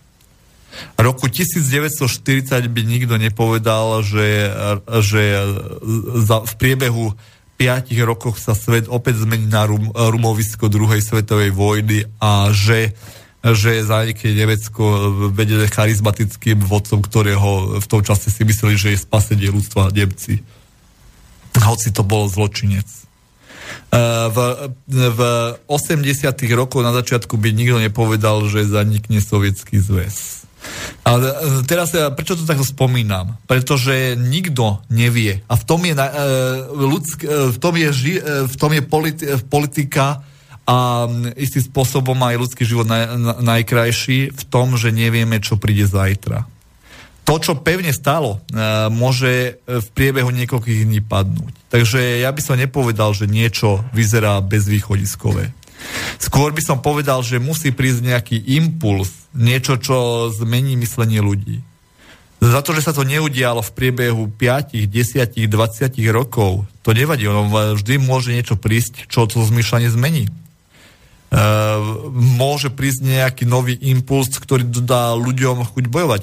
Roku 1940 by nikto nepovedal, že, že v priebehu 5 rokoch sa svet opäť zmení na rum, rumovisko druhej svetovej vojny a že že zanikne Nemecko vedené charizmatickým vodcom, ktorého v tom čase si mysleli, že je spasenie ľudstva Nemci. Hoci to bol zločinec. E, v, v 80. rokoch na začiatku by nikto nepovedal, že zanikne sovietský zväz. A e, teraz ja, prečo to takto spomínam? Pretože nikto nevie. A v tom je, uh, ľudsk, uh, v tom je, ži, v tom je politi, politika a istým spôsobom aj ľudský život naj, najkrajší v tom, že nevieme, čo príde zajtra. To, čo pevne stalo, môže v priebehu niekoľkých dní padnúť. Takže ja by som nepovedal, že niečo vyzerá bezvýchodiskové. Skôr by som povedal, že musí prísť nejaký impuls, niečo, čo zmení myslenie ľudí. Za to, že sa to neudialo v priebehu 5, 10, 20 rokov, to nevadí, ono vždy môže niečo prísť, čo to zmyšľanie zmení. E, môže prísť nejaký nový impuls, ktorý dodá ľuďom chuť bojovať.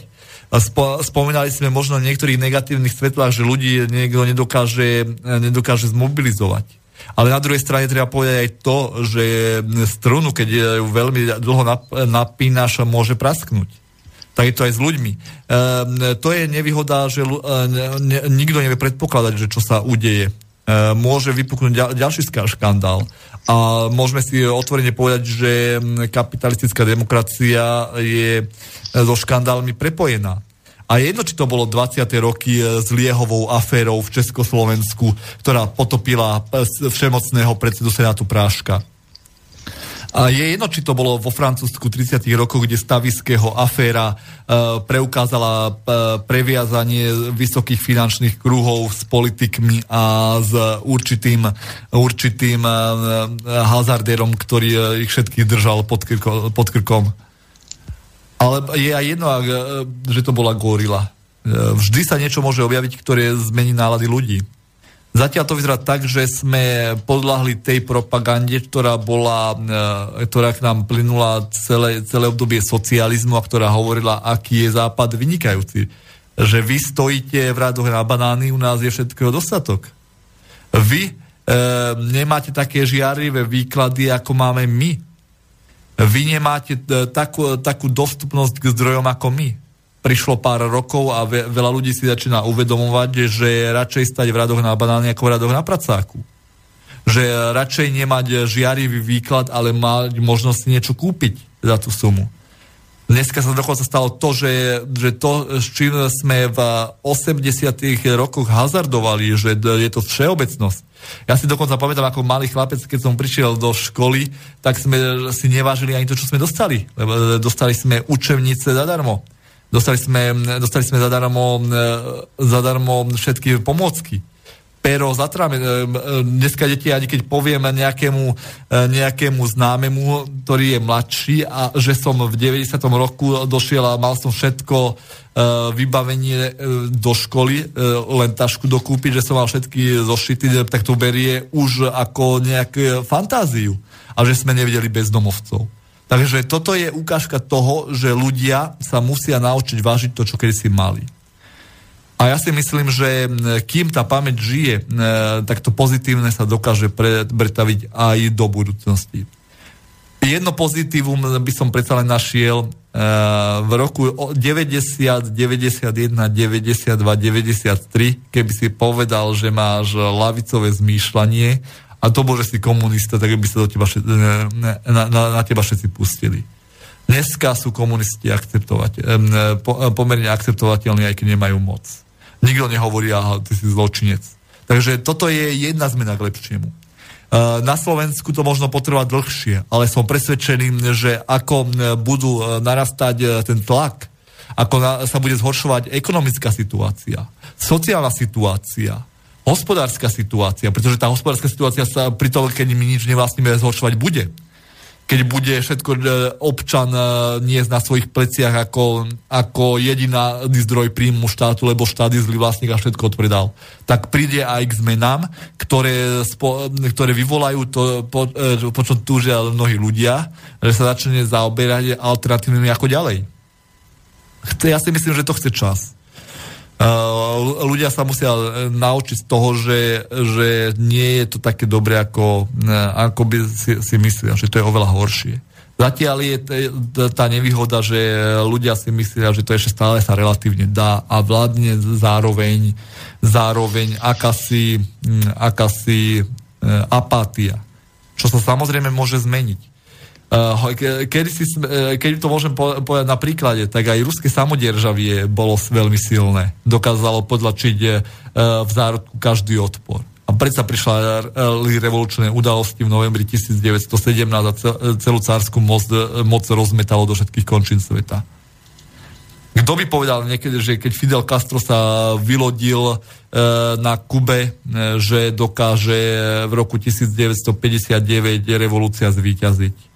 Spo, spomínali sme možno v niektorých negatívnych svetlách, že ľudí niekto nedokáže, nedokáže zmobilizovať. Ale na druhej strane treba povedať aj to, že strunu, keď ju veľmi dlho napínaš, môže prasknúť. Tak je to aj s ľuďmi. E, to je nevýhoda, že l- ne, nikto nevie predpokladať, že čo sa udeje. E, môže vypuknúť ďal, ďalší škandál. A môžeme si otvorene povedať, že kapitalistická demokracia je so škandálmi prepojená. A jedno, či to bolo 20. roky e, s Liehovou aférou v Československu, ktorá potopila e, všemocného predsedu Senátu Práška. A je jedno, či to bolo vo Francúzsku 30. rokoch, kde Stavického aféra e, preukázala e, previazanie vysokých finančných kruhov s politikmi a s určitým, určitým e, hazardérom, ktorý e, ich všetkých držal pod, krko, pod krkom. Ale je aj jedno, e, že to bola gorila. E, vždy sa niečo môže objaviť, ktoré zmení nálady ľudí. Zatiaľ to vyzerá tak, že sme podľahli tej propagande, ktorá bola, e, ktorá k nám plynula celé, celé obdobie socializmu a ktorá hovorila, aký je západ vynikajúci. Že vy stojíte v radoch na banány, u nás je všetkého dostatok. Vy e, nemáte také žiarivé výklady, ako máme my vy nemáte e, takú, takú dostupnosť k zdrojom ako my. Prišlo pár rokov a ve, veľa ľudí si začína uvedomovať, že radšej stať v radoch na banáne ako v radoch na pracáku. Že radšej nemať žiarivý výklad, ale mať možnosť niečo kúpiť za tú sumu. Dneska sa dokonca stalo to, že, že to, s čím sme v 80 rokoch hazardovali, že je to všeobecnosť. Ja si dokonca pamätám, ako malý chlapec, keď som prišiel do školy, tak sme si nevážili ani to, čo sme dostali. Lebo dostali sme učebnice zadarmo. Dostali sme, dostali sme zadarmo, zadarmo všetky pomôcky pero zatráme. E, e, dneska deti, ani keď poviem nejakému, e, nejakému známemu, ktorý je mladší a že som v 90. roku došiel a mal som všetko vybavenie do školy, len tašku dokúpiť, že som mal všetky zošity, tak to berie už ako nejakú fantáziu. A že sme nevideli bezdomovcov. Takže toto je ukážka toho, že ľudia sa musia naučiť vážiť to, čo kedy si mali. A ja si myslím, že kým tá pamäť žije, tak to pozitívne sa dokáže pretaviť aj do budúcnosti. Jedno pozitívum by som predsa len našiel v roku 90, 91, 92, 93, keby si povedal, že máš lavicové zmýšľanie a to bol, si komunista, tak by sa do teba, na, na, na teba všetci pustili. Dneska sú komunisti akceptovať, po, pomerne akceptovateľní, aj keď nemajú moc. Nikto nehovorí, aha, ty si zločinec. Takže toto je jedna zmena k lepšiemu. Na Slovensku to možno potrvať dlhšie, ale som presvedčený, že ako budú narastať e, ten tlak, ako sa bude zhoršovať ekonomická situácia, sociálna situácia, hospodárska situácia, pretože tá hospodárska situácia sa pri tom, keď my nič nevlastníme, zhoršovať bude keď bude všetko e, občan e, niesť na svojich pleciach ako, ako jediná zdroj príjmu štátu, lebo štát je zlý vlastník a všetko odpredal, tak príde aj k zmenám, ktoré, spo, ktoré vyvolajú to, po, e, po čom túžia mnohí ľudia, že sa začne zaoberať alternatívnymi ako ďalej. Ja si myslím, že to chce čas. Uh, ľudia sa musia naučiť z toho, že, že nie je to také dobre, ako, ako by si, si myslia, že to je oveľa horšie. Zatiaľ je tá nevýhoda, že ľudia si myslia, že to ešte stále sa relatívne dá a vládne zároveň, zároveň akási, akási apátia. Čo sa samozrejme môže zmeniť. Eh, kedy, si, eh, keď to môžem povedať na príklade, tak aj ruské samodieržavie bolo veľmi silné. Dokázalo podlačiť eh, v zárodku každý odpor. A predsa prišla revolučné udalosti v novembri 1917 a celú cárskú moc, moc rozmetalo do všetkých končín sveta. Kto by povedal niekedy, že keď Fidel Castro sa vylodil na Kube, že dokáže v roku 1959 revolúcia zvíťaziť?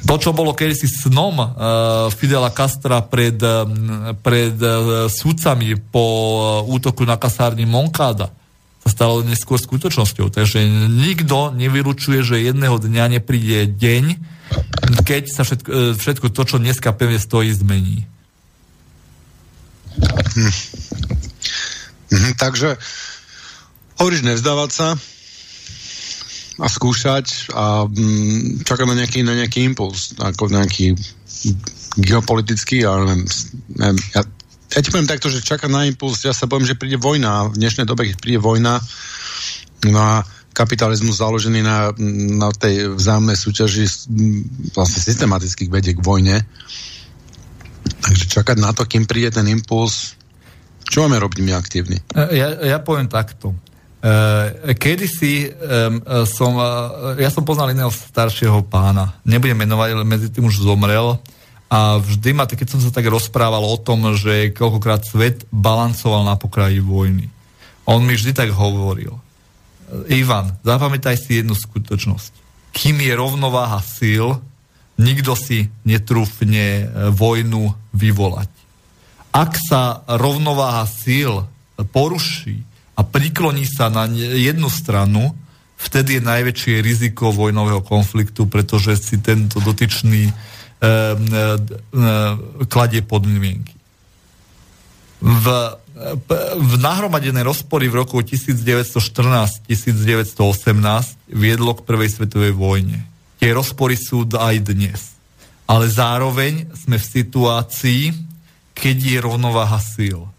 To, čo bolo kedysi snom uh, Fidela Castra pred, uh, pred uh, súdcami po uh, útoku na kasárni Monkáda, sa stalo neskôr skutočnosťou. Takže nikto nevyručuje, že jedného dňa nepríde deň, keď sa všetko, uh, všetko to, čo dneska pevne stojí, zmení. Hm. Hm, takže hovoríš nevzdávať sa, a skúšať a mm, na nejaký, na nejaký impuls, ako nejaký geopolitický, ale neviem, neviem ja, ja ti poviem takto, že čakať na impuls, ja sa poviem, že príde vojna, v dnešnej dobe, keď príde vojna, no a kapitalizmus založený na, na tej vzájomnej súťaži vlastne systematických vedie k vojne. Takže čakať na to, kým príde ten impuls, čo máme robiť my aktívni? Ja, ja poviem takto. Uh, kedysi um, som, uh, ja som poznal iného staršieho pána, nebudem menovať, ale medzi tým už zomrel a vždy ma, keď som sa tak rozprával o tom, že koľkokrát svet balancoval na pokraji vojny. On mi vždy tak hovoril. Ivan, zapamätaj si jednu skutočnosť. Kým je rovnováha síl, nikto si netrúfne vojnu vyvolať. Ak sa rovnováha síl poruší, a prikloní sa na jednu stranu, vtedy je najväčšie riziko vojnového konfliktu, pretože si tento dotyčný e, e, kladie podmienky. V, v nahromadené rozpory v roku 1914-1918 viedlo k prvej svetovej vojne. Tie rozpory sú aj dnes. Ale zároveň sme v situácii, keď je rovnováha síl.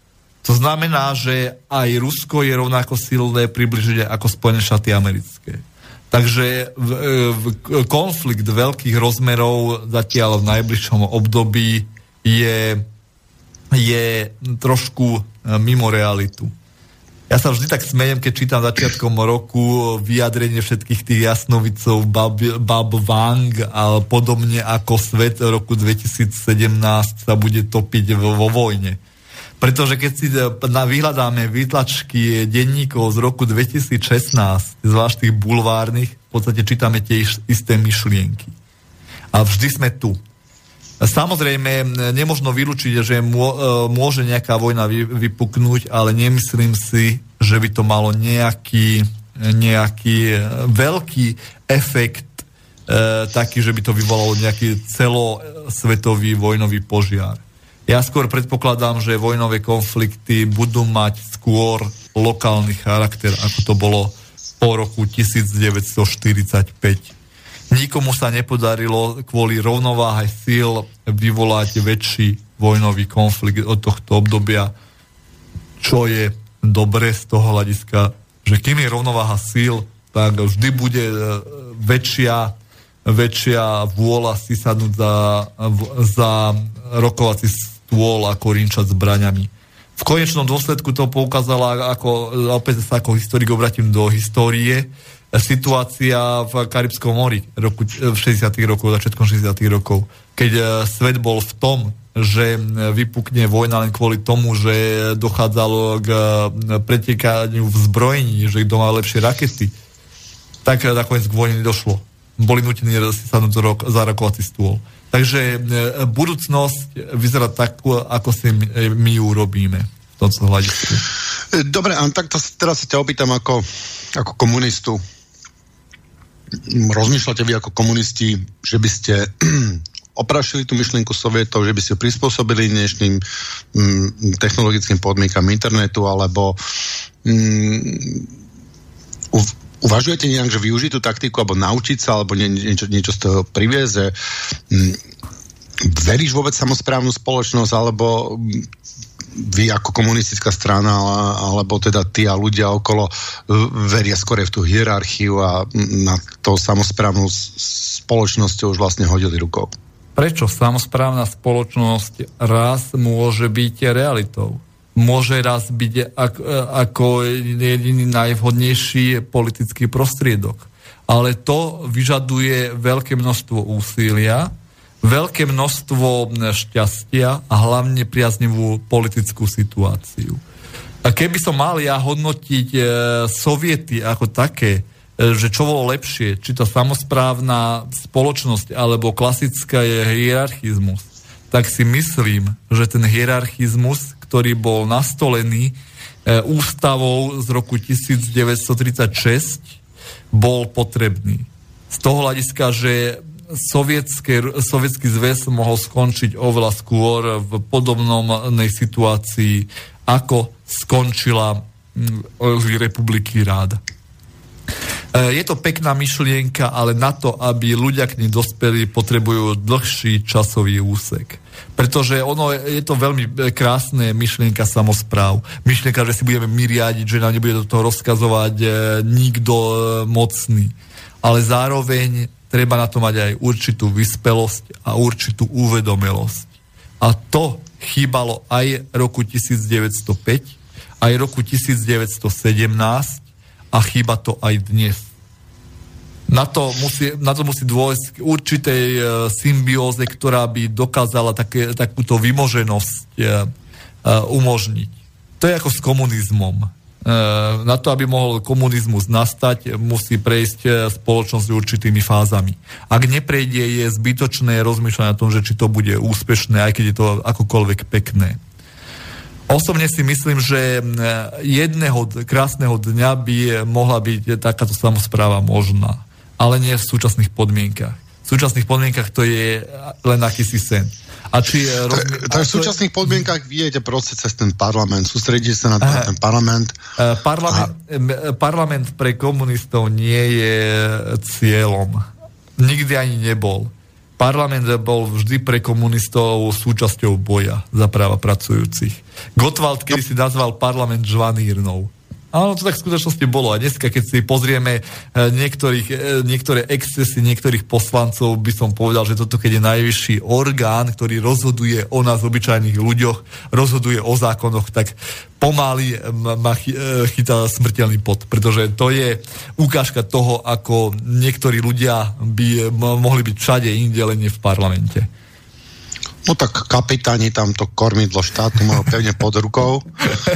To znamená, že aj Rusko je rovnako silné približne ako Spojené štáty americké. Takže v, v, konflikt veľkých rozmerov zatiaľ v najbližšom období je, je trošku e, mimo realitu. Ja sa vždy tak smejem, keď čítam začiatkom roku vyjadrenie všetkých tých jasnovicov Bab, Bab Wang a podobne ako svet roku 2017 sa bude topiť vo, vo vojne. Pretože keď si e, vyhľadáme výtlačky denníkov z roku 2016, zvlášť tých bulvárnych, v podstate čítame tie isté myšlienky. A vždy sme tu. Samozrejme, nemožno vylúčiť, že e, môže nejaká vojna vypuknúť, ale nemyslím si, že by to malo nejaký, nejaký e, veľký efekt taký, že by to vyvolalo nejaký celosvetový vojnový požiar. Ja skôr predpokladám, že vojnové konflikty budú mať skôr lokálny charakter, ako to bolo po roku 1945. Nikomu sa nepodarilo kvôli rovnováhe síl vyvolať väčší vojnový konflikt od tohto obdobia, čo je dobre z toho hľadiska, že kým je rovnováha síl, tak vždy bude e, väčšia, väčšia vôľa si sadnúť za, za rokovací stôl ako rinčať zbraňami. V konečnom dôsledku to poukázala, ako, opäť sa ako historik obratím do histórie, situácia v Karibskom mori roku, v 60. rokoch, začiatkom 60. rokov, keď e, svet bol v tom, že vypukne vojna len kvôli tomu, že dochádzalo k e, pretekaniu v zbrojení, že kto má lepšie rakety, tak nakoniec k vojne došlo. Boli nutení si sadnúť za rokovací stôl. Takže e, budúcnosť vyzerá tak, ako si my ju robíme v tomto hľadisku. Dobre, a tak to, teraz sa ťa opýtam ako, ako komunistu rozmýšľate vy ako komunisti, že by ste *clears throat* oprašili tú myšlienku sovietov, že by ste ju prispôsobili dnešným mm, technologickým podmienkam internetu, alebo mm, uvažujete nejak, že využiť tú taktiku, alebo naučiť sa, alebo nie, niečo, niečo z toho priviesť, že mm, veríš vôbec samozprávnu spoločnosť, alebo vy ako komunistická strana, alebo teda tí a ľudia okolo veria skôr v tú hierarchiu a na to samozprávnu spoločnosťou už vlastne hodili rukou. Prečo samozprávna spoločnosť raz môže byť realitou? Môže raz byť ako jediný najvhodnejší politický prostriedok. Ale to vyžaduje veľké množstvo úsilia, veľké množstvo šťastia a hlavne priaznivú politickú situáciu. A keby som mal ja hodnotiť e, soviety ako také, e, že čo bolo lepšie, či to samozprávna spoločnosť alebo klasická je hierarchizmus, tak si myslím, že ten hierarchizmus, ktorý bol nastolený e, ústavou z roku 1936, bol potrebný. Z toho hľadiska, že sovietský zväz mohol skončiť oveľa skôr v podobnej situácii, ako skončila republiky rád. E, je to pekná myšlienka, ale na to, aby ľudia k nej dospeli, potrebujú dlhší časový úsek. Pretože ono je to veľmi krásne myšlienka samozpráv. Myšlienka, že si budeme my riadiť, že nám nebude do toho rozkazovať e, nikto e, mocný. Ale zároveň treba na to mať aj určitú vyspelosť a určitú uvedomelosť. A to chýbalo aj roku 1905, aj roku 1917 a chýba to aj dnes. Na to musí, na to musí dôjsť k určitej e, symbióze, ktorá by dokázala také, takúto vymoženosť e, e, umožniť. To je ako s komunizmom Eh, na to, aby mohol komunizmus nastať, musí prejsť eh, spoločnosť určitými fázami. Ak neprejde, je zbytočné rozmýšľať na tom, že či to bude úspešné, aj keď je to akokoľvek pekné. Osobne si myslím, že jedného krásneho dňa by mohla byť takáto samozpráva možná, ale nie v súčasných podmienkach. V súčasných podmienkach to je len akýsi sen. A či, rozmi- to, to je v súčasných podmienkach viete proste cez ten parlament. Sústredíte sa na ten, ten parlament. Uh, parlament, a... parlament pre komunistov nie je cieľom. Nikdy ani nebol. Parlament bol vždy pre komunistov súčasťou boja za práva pracujúcich. Gottwald kedy si nazval parlament žvanírnou. Áno, to tak v skutočnosti bolo. A dneska, keď si pozrieme e, niektorých, e, niektoré excesy niektorých poslancov, by som povedal, že toto keď je najvyšší orgán, ktorý rozhoduje o nás, obyčajných ľuďoch, rozhoduje o zákonoch, tak pomaly ma e, chytá smrteľný pot, pretože to je ukážka toho, ako niektorí ľudia by mohli byť všade inde, len nie v parlamente. No tak kapitáni tam to kormidlo štátu majú pevne pod rukou.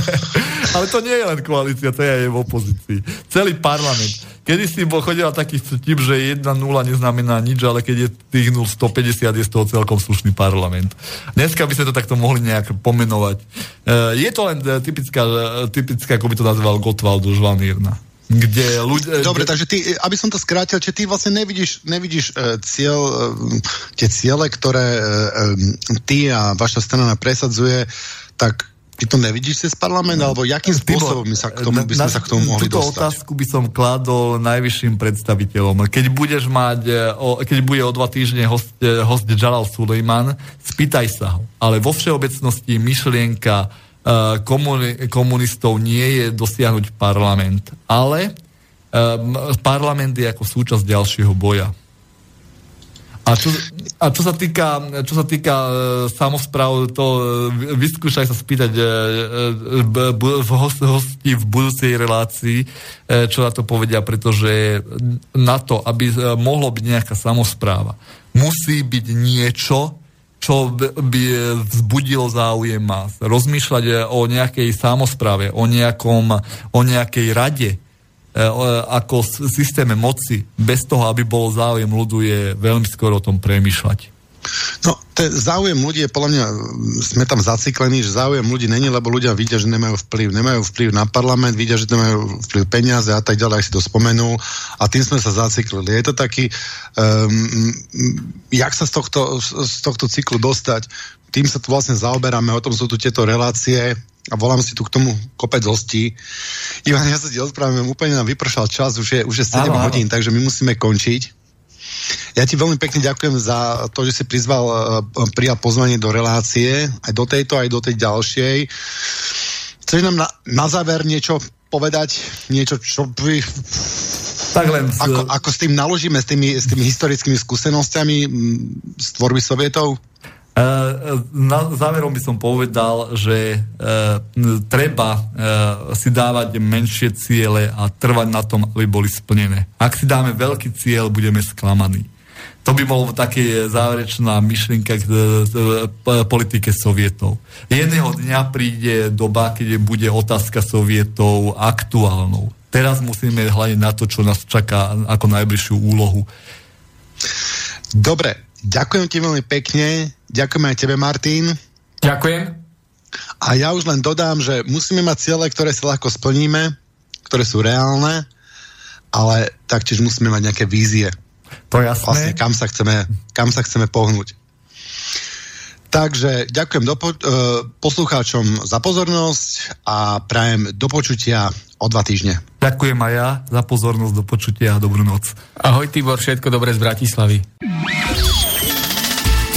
*laughs* Ale to nie je len koalícia, to je aj v opozícii. Celý parlament. Kedy si bol chodila taký vtip, že 1-0 neznamená nič, ale keď je tých 0 150, je z toho celkom slušný parlament. Dneska by sme to takto mohli nejak pomenovať. E, je to len e, typická, e, typická ako by to nazval Gottwald Žvanírna kde ľudia... Dobre, takže ty, aby som to skrátil, či ty vlastne nevidíš, nevidíš uh, cieľ, uh, tie ciele, ktoré uh, um, ty a vaša strana presadzuje, tak Ty to nevidíš cez parlament, alebo jakým spôsobom by sa k tomu, by sme na, sa k tomu mohli túto dostať? otázku by som kladol najvyšším predstaviteľom. Keď budeš mať, e, keď bude o dva týždne host, e, host Jalal Sulejman, spýtaj sa ho. Ale vo všeobecnosti myšlienka komuni, komunistov nie je dosiahnuť parlament, ale uh, parlament je ako súčasť ďalšieho boja. A čo, a čo sa týka, čo sa týka uh, samozpráv, to uh, vyskúšaj sa spýtať uh, uh, v host, hosti v budúcej relácii, uh, čo na to povedia, pretože na to, aby mohlo byť nejaká samozpráva, musí byť niečo, čo by vzbudilo záujem más. Rozmýšľať o nejakej samozpráve, o, nejakom, o nejakej rade, E, ako systéme moci, bez toho, aby bol záujem ľudu, je veľmi skoro o tom premýšľať. No, ten záujem ľudí je podľa mňa, sme tam zaciklení, že záujem ľudí není, lebo ľudia vidia, že nemajú vplyv. Nemajú vplyv na parlament, vidia, že nemajú vplyv peniaze a tak ďalej, ak si to spomenul. A tým sme sa zaciklili. Je to taký, um, jak sa z tohto, z tohto cyklu dostať? Tým sa tu vlastne zaoberáme, o tom sú tu tieto relácie, a volám si tu k tomu kopec hostí. Ivan, ja sa ti odpravím, úplne nám vypršal čas, už je, už je 7 áno, hodín, áno. takže my musíme končiť. Ja ti veľmi pekne ďakujem za to, že si prizval, uh, prijal pozvanie do relácie, aj do tejto, aj do tej ďalšej. Chceš nám na, na záver niečo povedať? Niečo, čo by... Tak len z... ako, ako s tým naložíme, s tými, s tými historickými skúsenosťami z tvorby sovietov? E, na záverom by som povedal, že e, treba e, si dávať menšie ciele a trvať na tom, aby boli splnené. Ak si dáme veľký cieľ, budeme sklamaní. To by bolo také záverečná myšlienka k politike sovietov. Jedného dňa príde doba, keď bude otázka sovietov aktuálnou. Teraz musíme hľadiť na to, čo nás čaká ako najbližšiu úlohu. Dobre, ďakujem ti veľmi pekne Ďakujem aj tebe, Martin. Ďakujem. A ja už len dodám, že musíme mať ciele, ktoré si ľahko splníme, ktoré sú reálne, ale taktiež musíme mať nejaké vízie. To jasné. Vlastne kam sa chceme, kam sa chceme pohnúť. Takže ďakujem do po, uh, poslucháčom za pozornosť a prajem do počutia o dva týždne. Ďakujem aj ja za pozornosť, do počutia a dobrú noc. Ahoj Tibor, všetko dobré z Bratislavy.